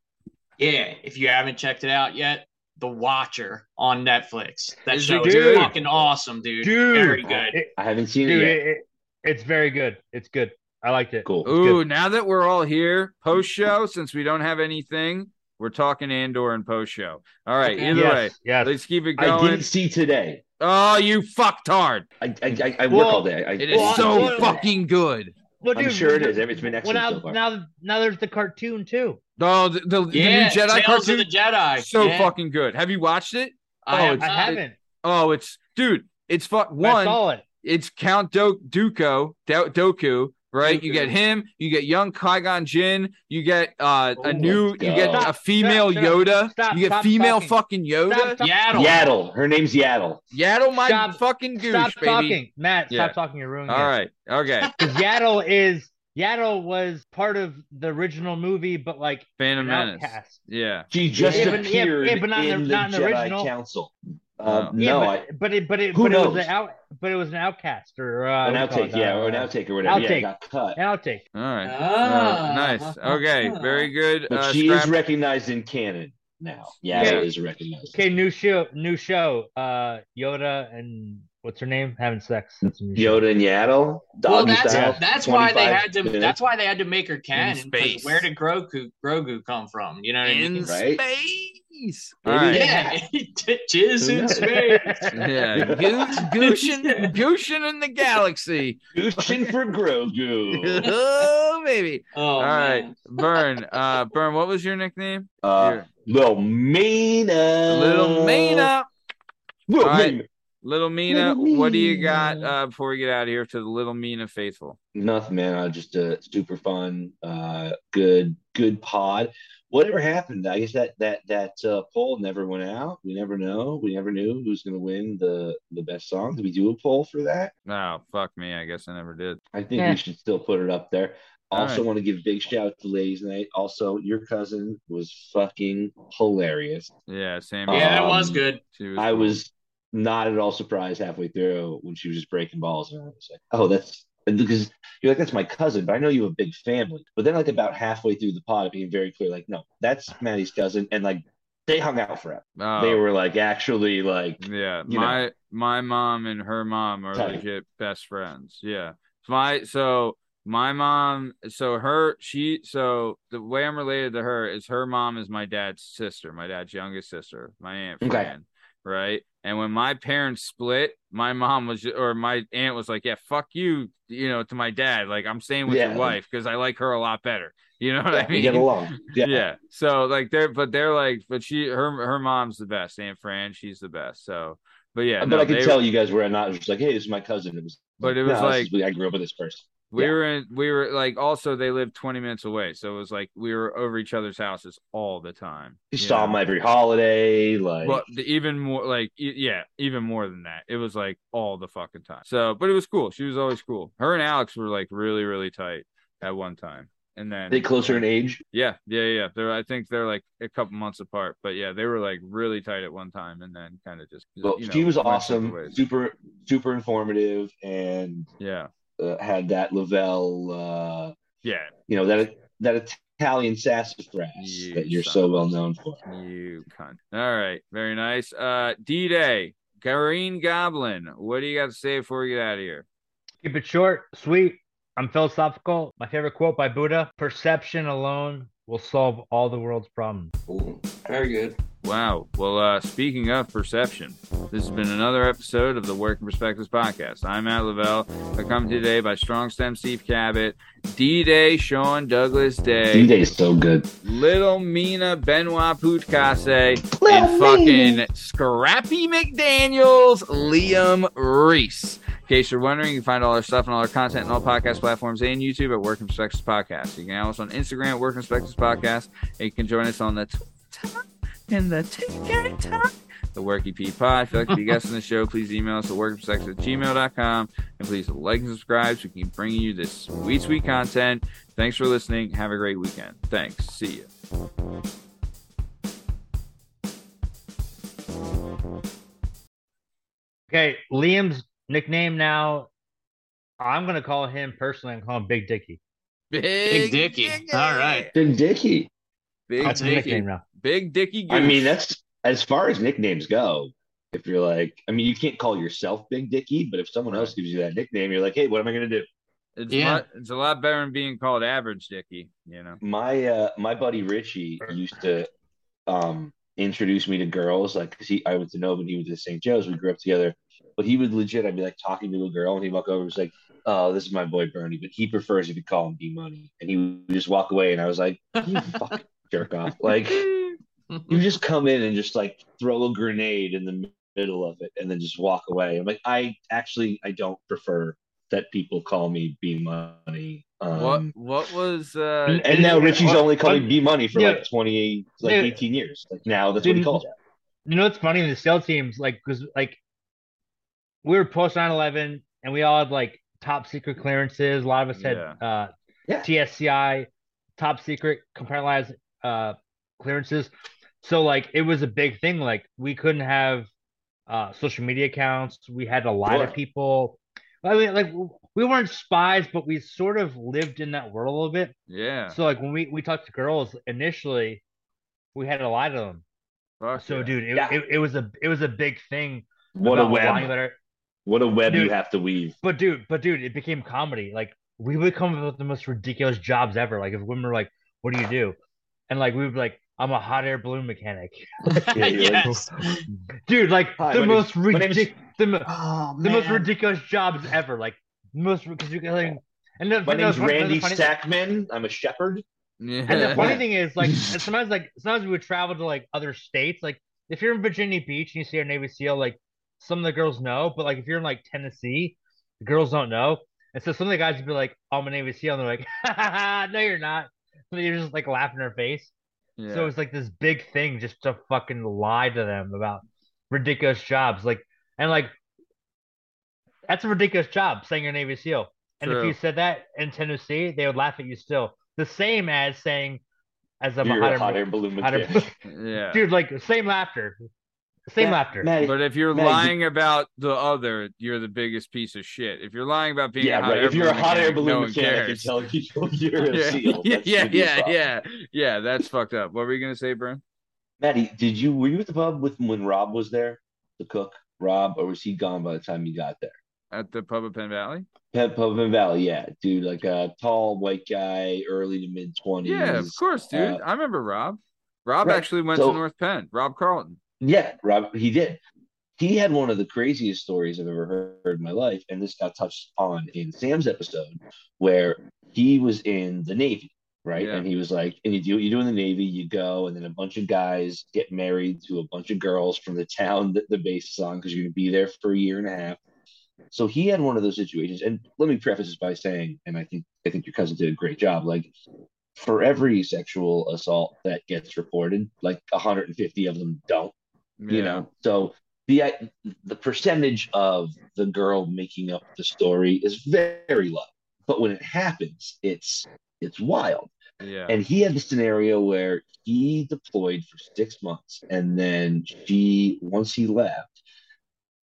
Yeah, if you haven't checked it out yet, The Watcher on Netflix. That Is show it is good? fucking awesome, dude. Dude. Very good. It- I haven't seen dude, it yet. it, it, it's very good. It's good. I liked it. Cool. Ooh, now that we're all here post show, since we don't have anything, we're talking Andor and post show. All right. Okay. Either yes, way, yes. let's keep it going. I didn't see today. Oh, you fucktard. I I, I, I work Well, all day. I, It is Well, so well, fucking good. Well, I'm dude, sure it well, is. It's been Well, excellent now, so far. now, now there's the cartoon too. Oh, the, the, the new Jedi Tales cartoon. of the Jedi. so Yeah. fucking good. Have you watched it? I Oh, it's- I haven't. Oh, it's dude. It's fuck I one. saw it. It's Count Do- Dooku, Do- Dooku, right? You get him. You get young Qui Gon Jinn. You get uh, a Oh, new. You get a female Stop, stop, stop, you get stop female talking. fucking Yoda. Stop, stop, Yaddle. Yaddle. Her name's Yaddle. Yaddle, my fucking gooch, Stop baby. talking, Matt. Yeah. Stop talking. You're ruining All it. right. Okay. Because Yaddle is Yaddle was part of the original movie, but like Phantom an Menace. outcast. Yeah. She just Yeah, but- yeah, appeared yeah, but not in in the- the, not in the Jedi original. Council. Uh, Oh. Yeah, no, but, I, but it but it Who but it was an out but it was an outcast or uh, an what do you call outtake, yeah, or an Uh, outtake or whatever. Outtake. it got cut. An outtake. All right. Ah. Uh, nice. Okay. Very good. But uh, she Scrap- is recognized in canon now. Yaddle Yeah. is recognized. Okay, new show, new show. Uh, Yoda and what's her name having sex. That's a new show. Yoda and Yaddle, Well, that's style. that's why they had to. minutes. That's why they had to make her canon. space. Where did Grogu Grogu come from? You know what I in mean? Right? Space. Maybe All right. they- Yeah, jizz in space. Yeah, Gooch, Gooshin, Gooshin in the galaxy. Gushing for Grogu. oh, baby. Oh, All right, man. Burn. Uh, Burn. What was your nickname? Uh, Little Mina. Little Mina. Little All right. Mina. Little Mina. Little What do you got uh, before we get out of here to the Little Mina faithful? Nothing, man. Uh, just uh, super fun, uh, good, good pod. Whatever happened, I guess that that that uh, poll never went out. We never know. We never knew who's going to win the the best song. Did we do a poll for that? Oh, fuck me. I guess I never did. I think Yeah. we should still put it up there. All Also, right. want to give a big shout out to Ladies Night. Also, your cousin was fucking hilarious. Yeah, same. Yeah, that Um, was good. She was I cool. was not at all surprised halfway through when she was just breaking balls, and I was like, "Oh, that's." Because you're like, that's my cousin, but I know you have a big family. But then, like, about halfway through the pod, it became very clear, like, no, that's Maddie's cousin. And, like, they hung out forever. Oh, They were, like, actually, like, Yeah, you my my mom and her mom are Tight. legit best friends. Yeah, my so my mom, so her she so the way I'm related to her is her mom is my dad's sister, my dad's youngest sister, my aunt Okay. Right? And when my parents split, my mom was or my aunt was like, "Yeah, fuck you," you know, to my dad. Like I'm staying with Yeah. your wife because I like her a lot better. You know what yeah, I mean? get along. Yeah. yeah. So like they're but they're like but she her her mom's the best. Aunt Fran, she's the best. So but yeah, but no, I could tell you guys were not just like, hey, this is my cousin. It was, But it was no, like- is- I grew up with this person. We yeah. were in we were like also they lived 20 minutes away. So it was like we were over each other's houses all the time. You saw him every holiday. Like, Well, even more like yeah, even more than that. It was like all the fucking time. So, but it was cool. She was always cool. Her and Alex were like really really tight at one time. And then they closer in age. Yeah, yeah, yeah. They're I think they're like a couple months apart, but yeah, they were like really tight at one time, and then kind of just. Well, you know, she was awesome, super, super informative, and Yeah, uh, had that Lavelle, uh, yeah, you know, that that Italian sassafras You that you're son so well known for. You cunt. All right, very nice. Uh, D Day, Green Goblin. What do you got to say before we get out of here? Keep it short, sweet. I'm philosophical. My favorite quote by Buddha Perception alone will solve all the world's problems. Ooh, very good. Wow. Well, uh, speaking of perception, this has been another episode of the Working Perspectives podcast. I'm Matt Lavelle. accompanied today by Strong Stem Steve Cabot, D Day Sean Douglas Day, D-Day is so good. Little Mina Benoit Putkase, and fucking Scrappy McDaniels Liam Rhys. In case you're wondering, you can find all our stuff and all our content on all podcast platforms and YouTube at Working Perspectives Podcast. You can follow us on Instagram at Working Perspectives Podcast. And you can join us on the Twitter and the TikTok. The Worky P Pod. If you'd like to be a guest on the show, please email us at workingperspectives at gmail.com. And please like and subscribe so we can keep bringing you this sweet, sweet content. Thanks for listening. Have a great weekend. Thanks. See you. Okay, Liam's nickname now. I'm gonna call him personally. I'm calling him Big Dicky. Big, Dicky. All right. Big Dicky. Big That's his Dicky. nickname now. Big Dicky. I mean, that's as far as nicknames go. If you're like, I mean, you can't call yourself Big Dicky, but if someone else gives you that nickname, you're like, hey, what am I gonna do? it's, Yeah. lot, it's a lot better than being called Average Dicky. You know. My uh my buddy Richie used to um introduce me to girls, like because he I went to Nova and he went to St. Joe's. We grew up together. But he would legit, I'd be like talking to a girl and he'd walk over and was like, Oh, this is my boy Bernie, but he prefers if you call him D Money. And he would just walk away and I was like, You fucking jerk off. Like you just come in and just like throw a grenade in the middle of it and then just walk away. I'm like, I actually I don't prefer that people call me B Money. Um, what What was uh? And- and now Richie's What- only calling B Money for Yeah. like 20, like Dude. 18 years. Like now that's what he calls it. You know what's funny? The SEAL teams, like, because like we were post 9/11, and we all had like top secret clearances. A lot of us had Yeah. uh, Yeah. TSCI, top secret compartmentalized uh, clearances. So like it was a big thing. Like we couldn't have uh, social media accounts. We had a lot Sure. to people. I mean, like we weren't spies, but we sort of lived in that world a little bit. Yeah. So like when we we talked to girls initially, we had a lot of them. Fuck So yeah. dude, it, Yeah. it, it was a it was a big thing. What a web. about our- What a web you have to weave. but dude, but dude, it became comedy. Like we would come up with the most ridiculous jobs ever. Like if women were like, "What do you do?" and like we would be like, "I'm a hot air balloon mechanic." Yeah, you're like, yes. Dude, like Hi, the most name's- my name's- ridiculous, the, mo- Oh, the most ridiculous jobs ever. Like most because you can like, and the, My the name's funny- Randy funny- Stackman. I'm a shepherd. Yeah. And the funny thing is, like, sometimes, like, sometimes we would travel to like other states. Like, if you're in Virginia Beach and you see a Navy SEAL, like, some of the girls know, but like, if you're in like Tennessee, the girls don't know. And so some of the guys would be like, oh, "I'm a Navy SEAL," and they're like, "Ha, ha, ha, "No, you're not." So you're just like laughing in their face. Yeah. So it's like this big thing just to fucking lie to them about ridiculous jobs. Like, and like, that's a ridiculous job saying you're a Navy SEAL. And if you said that in Tennessee, they would laugh at you still. The same as saying, as I'm You're a a hot hot air, air balloon mechanic. yeah. dude, like same laughter, same Matt- laughter. Matt, But if you're Matt, you- lying about the other, you're the biggest piece of shit. If you're lying about being yeah, a hot right. air If you're a balloon hot air mechanic, balloon no one mechanic and cares. telling people you're a yeah, seal, yeah, yeah, gonna be a yeah, yeah, yeah. That's fucked up. What were you gonna say, Brian? Maddie, did you were you at the pub with when Rob was there, the cook, Rob, or was he gone by the time you got there? At the pub of Penn Valley? Pet Pub in Valley, yeah, dude, like a tall white guy, early to mid twenties. Yeah, of course, dude. uh, I remember Rob. Rob right. actually went So- to North Penn. Rob Carlton. Yeah, Rob, he did. He had one of the craziest stories I've ever heard in my life, and this got touched on in Sam's episode, where he was in the Navy, right? Yeah. And he was like, "And you do what you do in the Navy, you go, and then a bunch of guys get married to a bunch of girls from the town that the base is on because you're going to be there for a year and a half." So he had one of those situations, and let me preface this by saying, and I think I think your cousin did a great job. Like for every sexual assault that gets reported, like 150 of them don't you know so the the percentage of the girl making up the story is very low but when it happens it's it's wild Yeah. and he had the scenario where he deployed for six months and then she once he left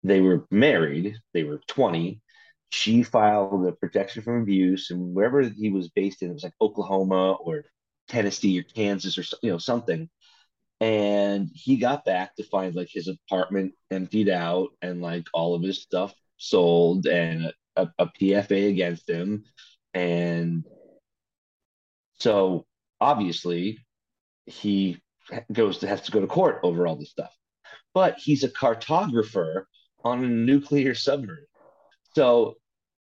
they were married they were 20 she filed a protection from abuse and wherever he was based in it was like oklahoma or Tennessee or Kansas or you know something. And he got back to find like his apartment emptied out and like all of his stuff sold and a, a PFA against him. And so obviously he goes to has to go to court over all this stuff. But he's a cartographer on a nuclear submarine. So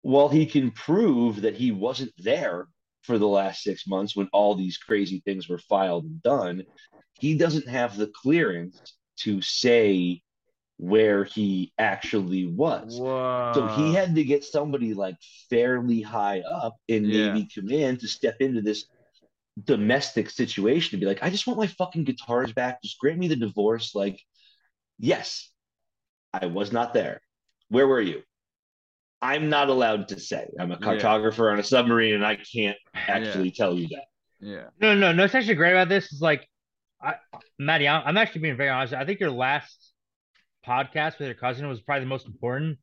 while he can prove that he wasn't there for the last six months when all these crazy things were filed and done, he doesn't have the clearance to say where he actually was. Whoa. So he had to get somebody like fairly high up in Yeah. Navy command to step into this domestic situation and be like, I just want my fucking guitars back. Just grant me the divorce. Like, yes, I was not there. Where were you? I'm not allowed to say. I'm a Yeah. cartographer on a submarine and I can't actually tell you that. Yeah. No, no, no. It's actually great about this is like, I, Maddie, I'm I'm actually being very honest. I think your last podcast with your cousin was probably the most important,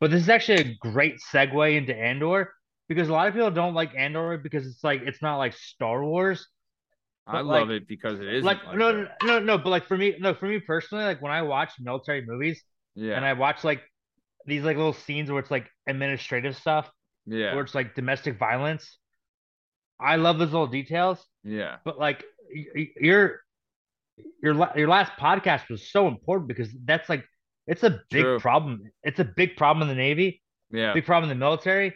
but this is actually a great segue into Andor because a lot of people don't like Andor because it's like it's not like Star Wars. I But, love it because it isn't like, like no, no, no, no. But like for me, no, for me personally, like when I watch military movies Yeah. and I watch like these like little scenes where it's like administrative stuff, yeah. where it's like domestic violence. I love those little details. Yeah. but like your your your last podcast was so important because that's like it's a big True. problem. It's a big problem in the Navy, Yeah. big problem in the military,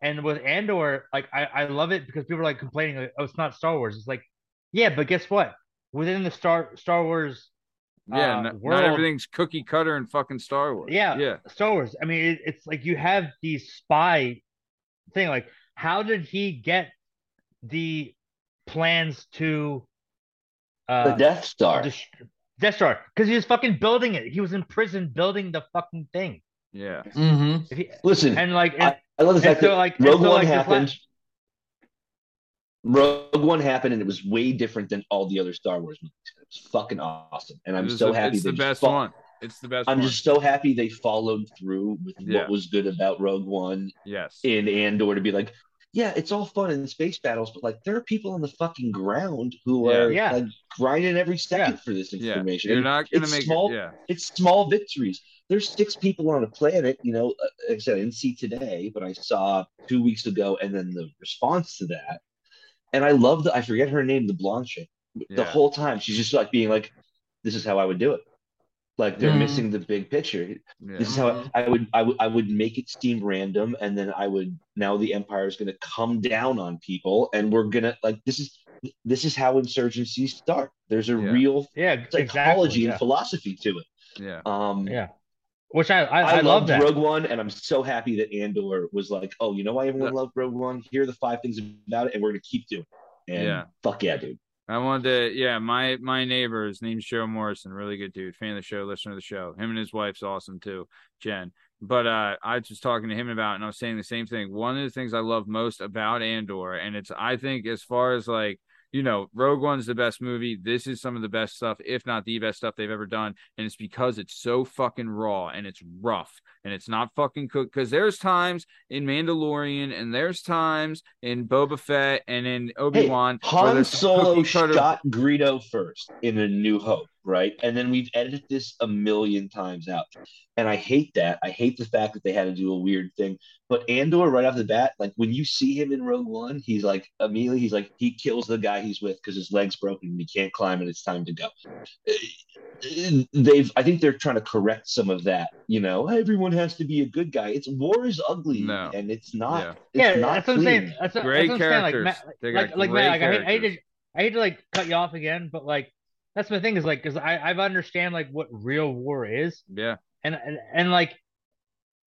and with Andor, like I I love it because people are like complaining like oh it's not Star Wars. It's like yeah, but guess what? Within the Star Star Wars, Yeah. uh, not, world- not everything's cookie cutter and fucking Star Wars. yeah, Yeah. Star Wars. I mean, it, it's like you have the spy thing. Like, how did he get the plans to uh, the Death Star. Dest- Death Star, because he was fucking building it. He was in prison building the fucking thing. Yeah. Mm-hmm. He- Listen, and like, I, I love the and fact so, that like- Rogue so, One like, happened. last- Rogue One happened, and it was way different than all the other Star Wars movies. It was fucking awesome, and I'm so the- happy. It's the best fo- one. It's the best I'm one. just so happy they followed through with Yeah. what was good about Rogue One yes. in Andor to be like, yeah, it's all fun in space battles, but like there are people on the fucking ground who Yeah. are Yeah. like grinding every second Yeah. for this yeah. information. You're not gonna it's make small, it. Yeah. it's small victories. There's six people on a planet, you know. uh, Like I said, I didn't see today, but I saw two weeks ago, and then the response to that. And I love the I forget her name, the blonde chick. The whole time she's just like being like, "This is how I would do it." Like they're Mhm. missing the big picture. Yeah. This is how I, I would I would I would make it seem random, and then I would now the empire is going to come down on people, and we're gonna like this is this is how insurgencies start. There's a Yeah. real yeah, psychology exactly. and philosophy to it. Yeah. Um, yeah. Which I I, I, I, love loved that. Rogue One, and I'm so happy that Andor was like, oh, you know why everyone Yeah. loved Rogue One? Here are the five things about it, and we're gonna keep doing. it. And Yeah. fuck yeah, dude. I wanted to, yeah, my my neighbor, his name's Joe Morrison, really good dude, fan of the show, listener of the show. Him and his wife's awesome too, Jen. But uh, I was just talking to him about, and I was saying the same thing. One of the things I love most about Andor, and it's I think as far as like you know, Rogue One's the best movie. This is some of the best stuff, if not the best stuff they've ever done. And it's because it's so fucking raw and it's rough and it's not fucking cooked. Because there's times in Mandalorian and there's times in Boba Fett and in Obi Wan. Han Solo shot Greedo first in A New Hope, right? And then we've edited this a million times out. And I hate that. I hate the fact that they had to do a weird thing. But Andor, right off the bat, like when you see him in Rogue One, he's like immediately he's like he kills the guy he's with because his leg's broken and he can't climb and it's time to go. Uh, uh, they've I think they're trying to correct some of that. You know, everyone has to be a good guy. It's war is ugly No. and it's not. Yeah. It's yeah, not that's what I'm clean. saying. That's, what- Great that's what I'm saying. Like, characters. Matt, like, like, Matt, like I, hate, I hate to, I hate to like cut you off again, but like that's my thing is like because I I've understand like what real war is, Yeah, and and, and like,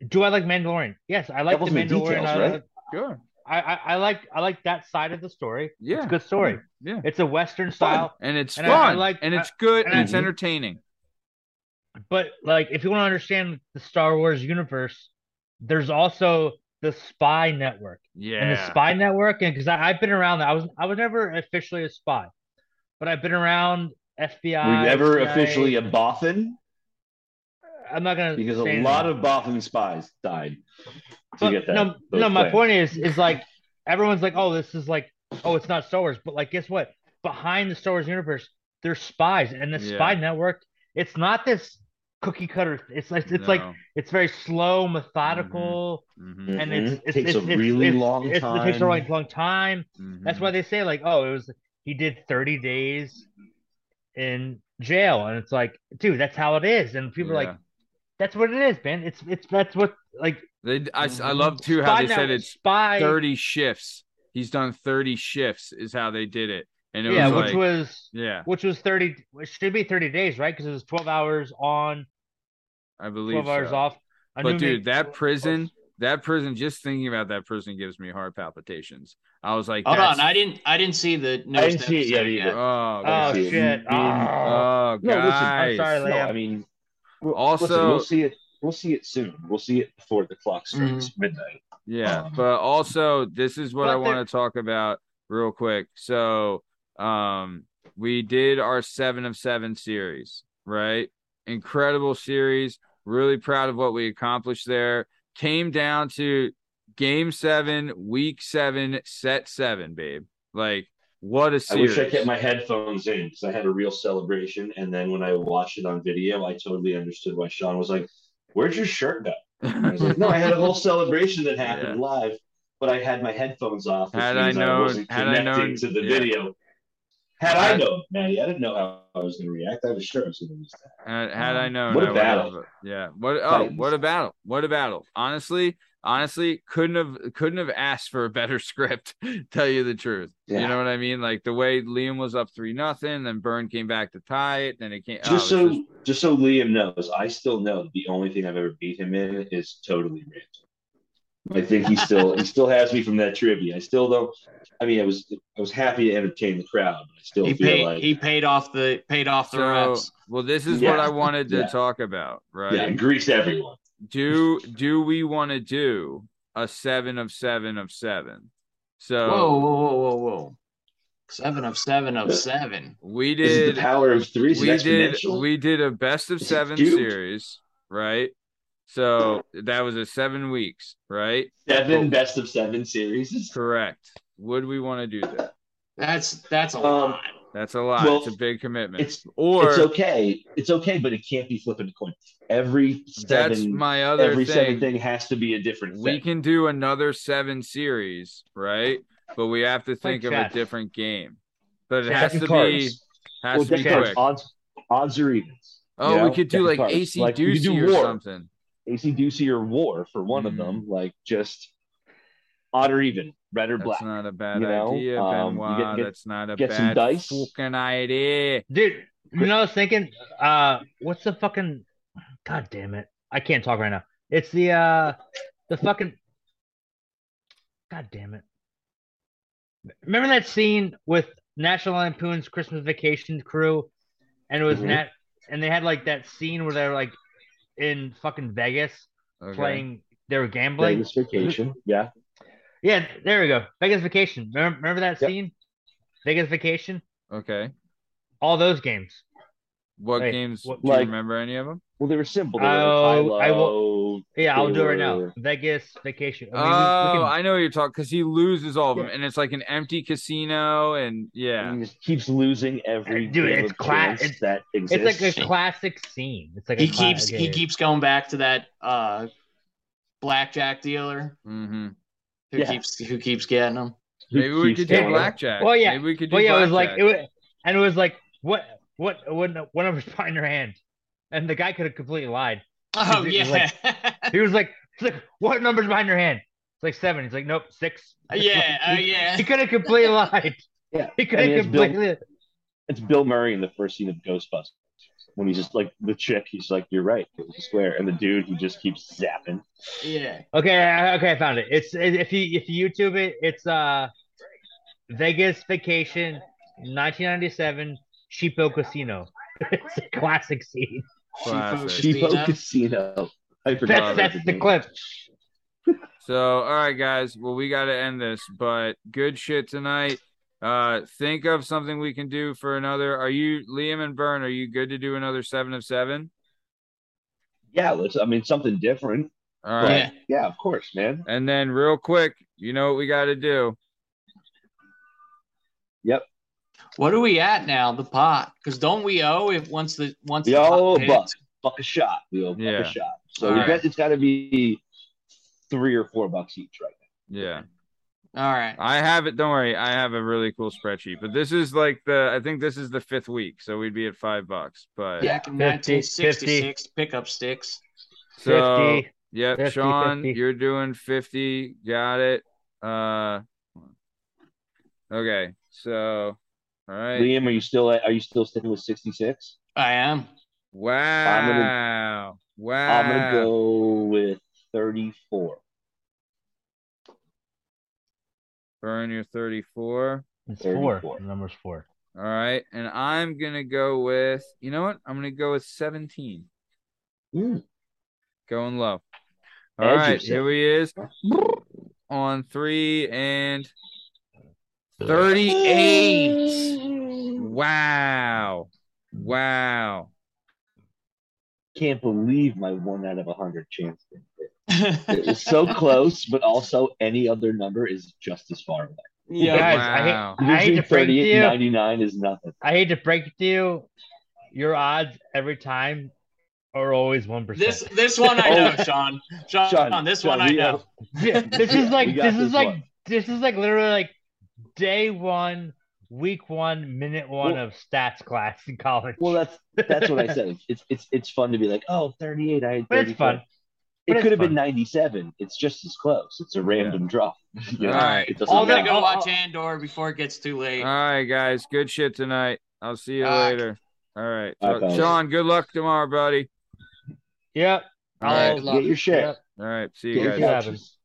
do I like Mandalorian? Yes, I like Devil's the Mandalorian. details, I, sure. I, I I like I like that side of the story. Yeah, It's a good story. Yeah, It's a Western style, and it's And fun, I- I like- and it's good, and and I- it's mm-hmm. entertaining. but like if you want to understand the Star Wars universe, there's also the Spy Network. Yeah, and the spy network and because i've been around that i was i was never officially a spy but i've been around fbi Were you ever CIA. officially a Bothan? i'm not gonna Because say a lot of Bothan spies died to but get that. no those no my point is is like everyone's like oh this is like oh, it's not Star Wars, but like, guess what? Behind the Star Wars universe, there's spies, and the Yeah. spy network. It's not this cookie cutter. It's like it's like it's very slow, methodical, Mhm, and it's, it's Takes it's, a it's, really it's- long it's- It takes a really long time. That's mhm. why they say like, oh, it was he did 30 days in jail, and it's like, dude, that's how it is, and people are like, that's what it is, man. It's it's that's what like They, I, I love too how they said it's spy. 30 shifts. He's done 30 shifts, is how they did it. And it was yeah, was which like, was yeah, which was 30 it should be 30 days right because it was 12 hours on I believe 12 hours off I But dude, that prison, that prison, just thinking about that prison gives me heart palpitations. I was like, Hold that's, on, I didn't I didn't see the no I didn't see it yet either. Oh, oh God. see it. shit Me oh. oh, No, listen, I'm sorry, No, I mean, Also- listen, we'll see it. We'll see it soon. We'll see it before the clock strikes midnight. Yeah, Um, but also this is what I want to talk about real quick. So, um, we did our seven of seven series, right? Incredible series. Really proud of what we accomplished there. Came down to game seven, week seven, set seven, babe. Like, what a series! I wish I kept my headphones in because I had a real celebration, and then when I watched it on video, I totally understood why Sean was like, "Where'd your shirt go?" I was like, "No, I had a whole celebration that happened live, but I had my headphones off. Had I known- wasn't had I connecting known- to the yeah. video." Had I Had- known, Maddie, I didn't know how I was going to react. I was sure I was going to use that. Had, had I Um, known, what a I battle. have- Yeah. What? Oh, Titans. what a battle! What a battle! Honestly, honestly, couldn't have couldn't have asked for a better script. Tell you the truth. You know what I mean? Like the way Liam was up three nothing, then Burn came back to tie it, then it came. oh, Just it was so, just so Liam knows, I still know the only thing I've ever beat him in is totally random. I think he still he still has me from that trivia. I still don't. I mean, I was I was happy to entertain the crowd, but I still He feel paid like he paid off the paid off the so reps. well. This is Yeah. what I wanted to Yeah. talk about, right? yeah, grease everyone. Do do we want to do a seven of seven of seven? So Whoa, whoa, whoa, whoa, whoa. Seven of seven of seven. we This is did the power of three. We did we did a best of seven series, right? So that was a seven weeks, right? seven best of seven series. Correct. Would we want to do that? That's that's a Um, lot. That's a lot. Well, it's a big commitment. It's or it's okay. It's okay, but it can't be flipping a coin. Every seven, that's seven, my other every seven thing. thing has to be a different We thing. can do another seven series, right? But we have to think of a different game. But it Yeah, has Second to be has Well, to be quick. Odds, odds or evens. Oh, you know? we could do Second like cards. AC Like, we do or war. something. Acey Deucey or War for one of Mm. them, like just odd or even, red or black. That's not a bad you know? idea, Um, you get- get- That's not a get some bad dice. fucking idea. dude you know I was thinking uh what's the fucking god damn it I can't talk right now it's the uh the fucking god damn it remember that scene with National Lampoon's Christmas Vacation crew and it was Mhm. Nat and they had like that scene where they were like in fucking Vegas Okay. playing they were gambling Vegas vacation. Yeah. yeah there we go Vegas Vacation remember, remember that Yep. scene Vegas Vacation Okay. all those games What Wait, games what- do you remember any of them? Well, they were simple. They were Oh, like I will- low. Yeah, I'll do it right now. were- Vegas vacation. I Oh, mean, we- we can- I know what you're talking because he loses all of them, Yeah. and it's like an empty casino, and yeah, And he just keeps losing every Dude, it's of cla- chance it's- that it's exists. like a classic scene. It's like He cla- keeps okay. he keeps going back to that uh blackjack dealer hmm who Yeah. keeps who keeps getting them. Who maybe we could do blackjack. Well, yeah. maybe we could do Well, yeah, it was like it was, and it was like what what what what number's behind your hand, and the guy could have completely lied. Oh He's yeah. He was like, like, what number's behind your hand? It's like seven. He's like, nope, six. yeah, uh, yeah. He could have completely lied. Yeah. He could I have mean, it's Bill- completely. It's Bill Murray in the first scene of Ghostbusters when he's just like the chick. He's like, "You're right, it was a square," and the dude he just keeps zapping. Yeah. Okay, okay, I found it. It's if you if you YouTube it, it's uh Vegas Vacation, 1997, Cheapo Casino. it's a classic scene. Classic. Cheapo Cheapo Casino. I forgot. That's that's the name. clip. So, all right, guys. Well, we got to end this, but good shit tonight. Uh, think of something we can do for another. Are you Liam and Byrne? Are you good to do another seven of seven? Yeah, let's. I mean, something different. All right. Yeah. Yeah, of course, man. And then, real quick, you know what we got to do? Yep. What are we at now? The pot? Because don't we owe if once the once We the pot owe a buck. Buck a shot. We owe a buck Yeah. a shot. So we right. bet it's got to be three or four bucks each right Yeah. All right. I have it. Don't worry. I have a really cool spreadsheet, but this is like the, I think this is the fifth week. So we'd be at five bucks. But yeah, in 50, 1966, pickup sticks. so, 50. yep, 50, Sean, 50. you're doing 50. Got it. Uh, okay. So, all now. right. Liam, are you still at, are you still sticking with sixty six? I am. Wow. wow. Wow. I'm gonna go with thirty four. Burn your 34. It's 34. four. The number's four. All right. And I'm going to go with, you know what? I'm going to go with 17. Mm. Going low. As All you right. said. Here he is on three and 38. Wow. Wow. Can't believe my one out of a hundred chance. It was so close, but also any other number is just as far away. yeah. Guys, Wow. I hate, I hate to break it to you. 99 is nothing. I hate to break it to you. Your odds every time are always one This this one I oh. know, Oh. Sean. Sean, Sean, this Sean, one I we know. This is like this is this like one. this is like literally like day one, week one, minute one Well- of stats class in college. Well, that's that's what I said. It's it's it's, it's fun to be like, oh, 38. I had But it's 34. fun. It could have been 97. It's just as close. It's a random draw. You know, All right. It All I'm gonna go I'll- watch I'll- Andor before it gets too late. All right, guys. Good shit tonight. I'll see you All right. later. All right. Bye, So. Sean, good luck tomorrow, buddy. Yep. All I'll- right. Get your shit. Yep. All right. See you Get guys. Yeah. couches.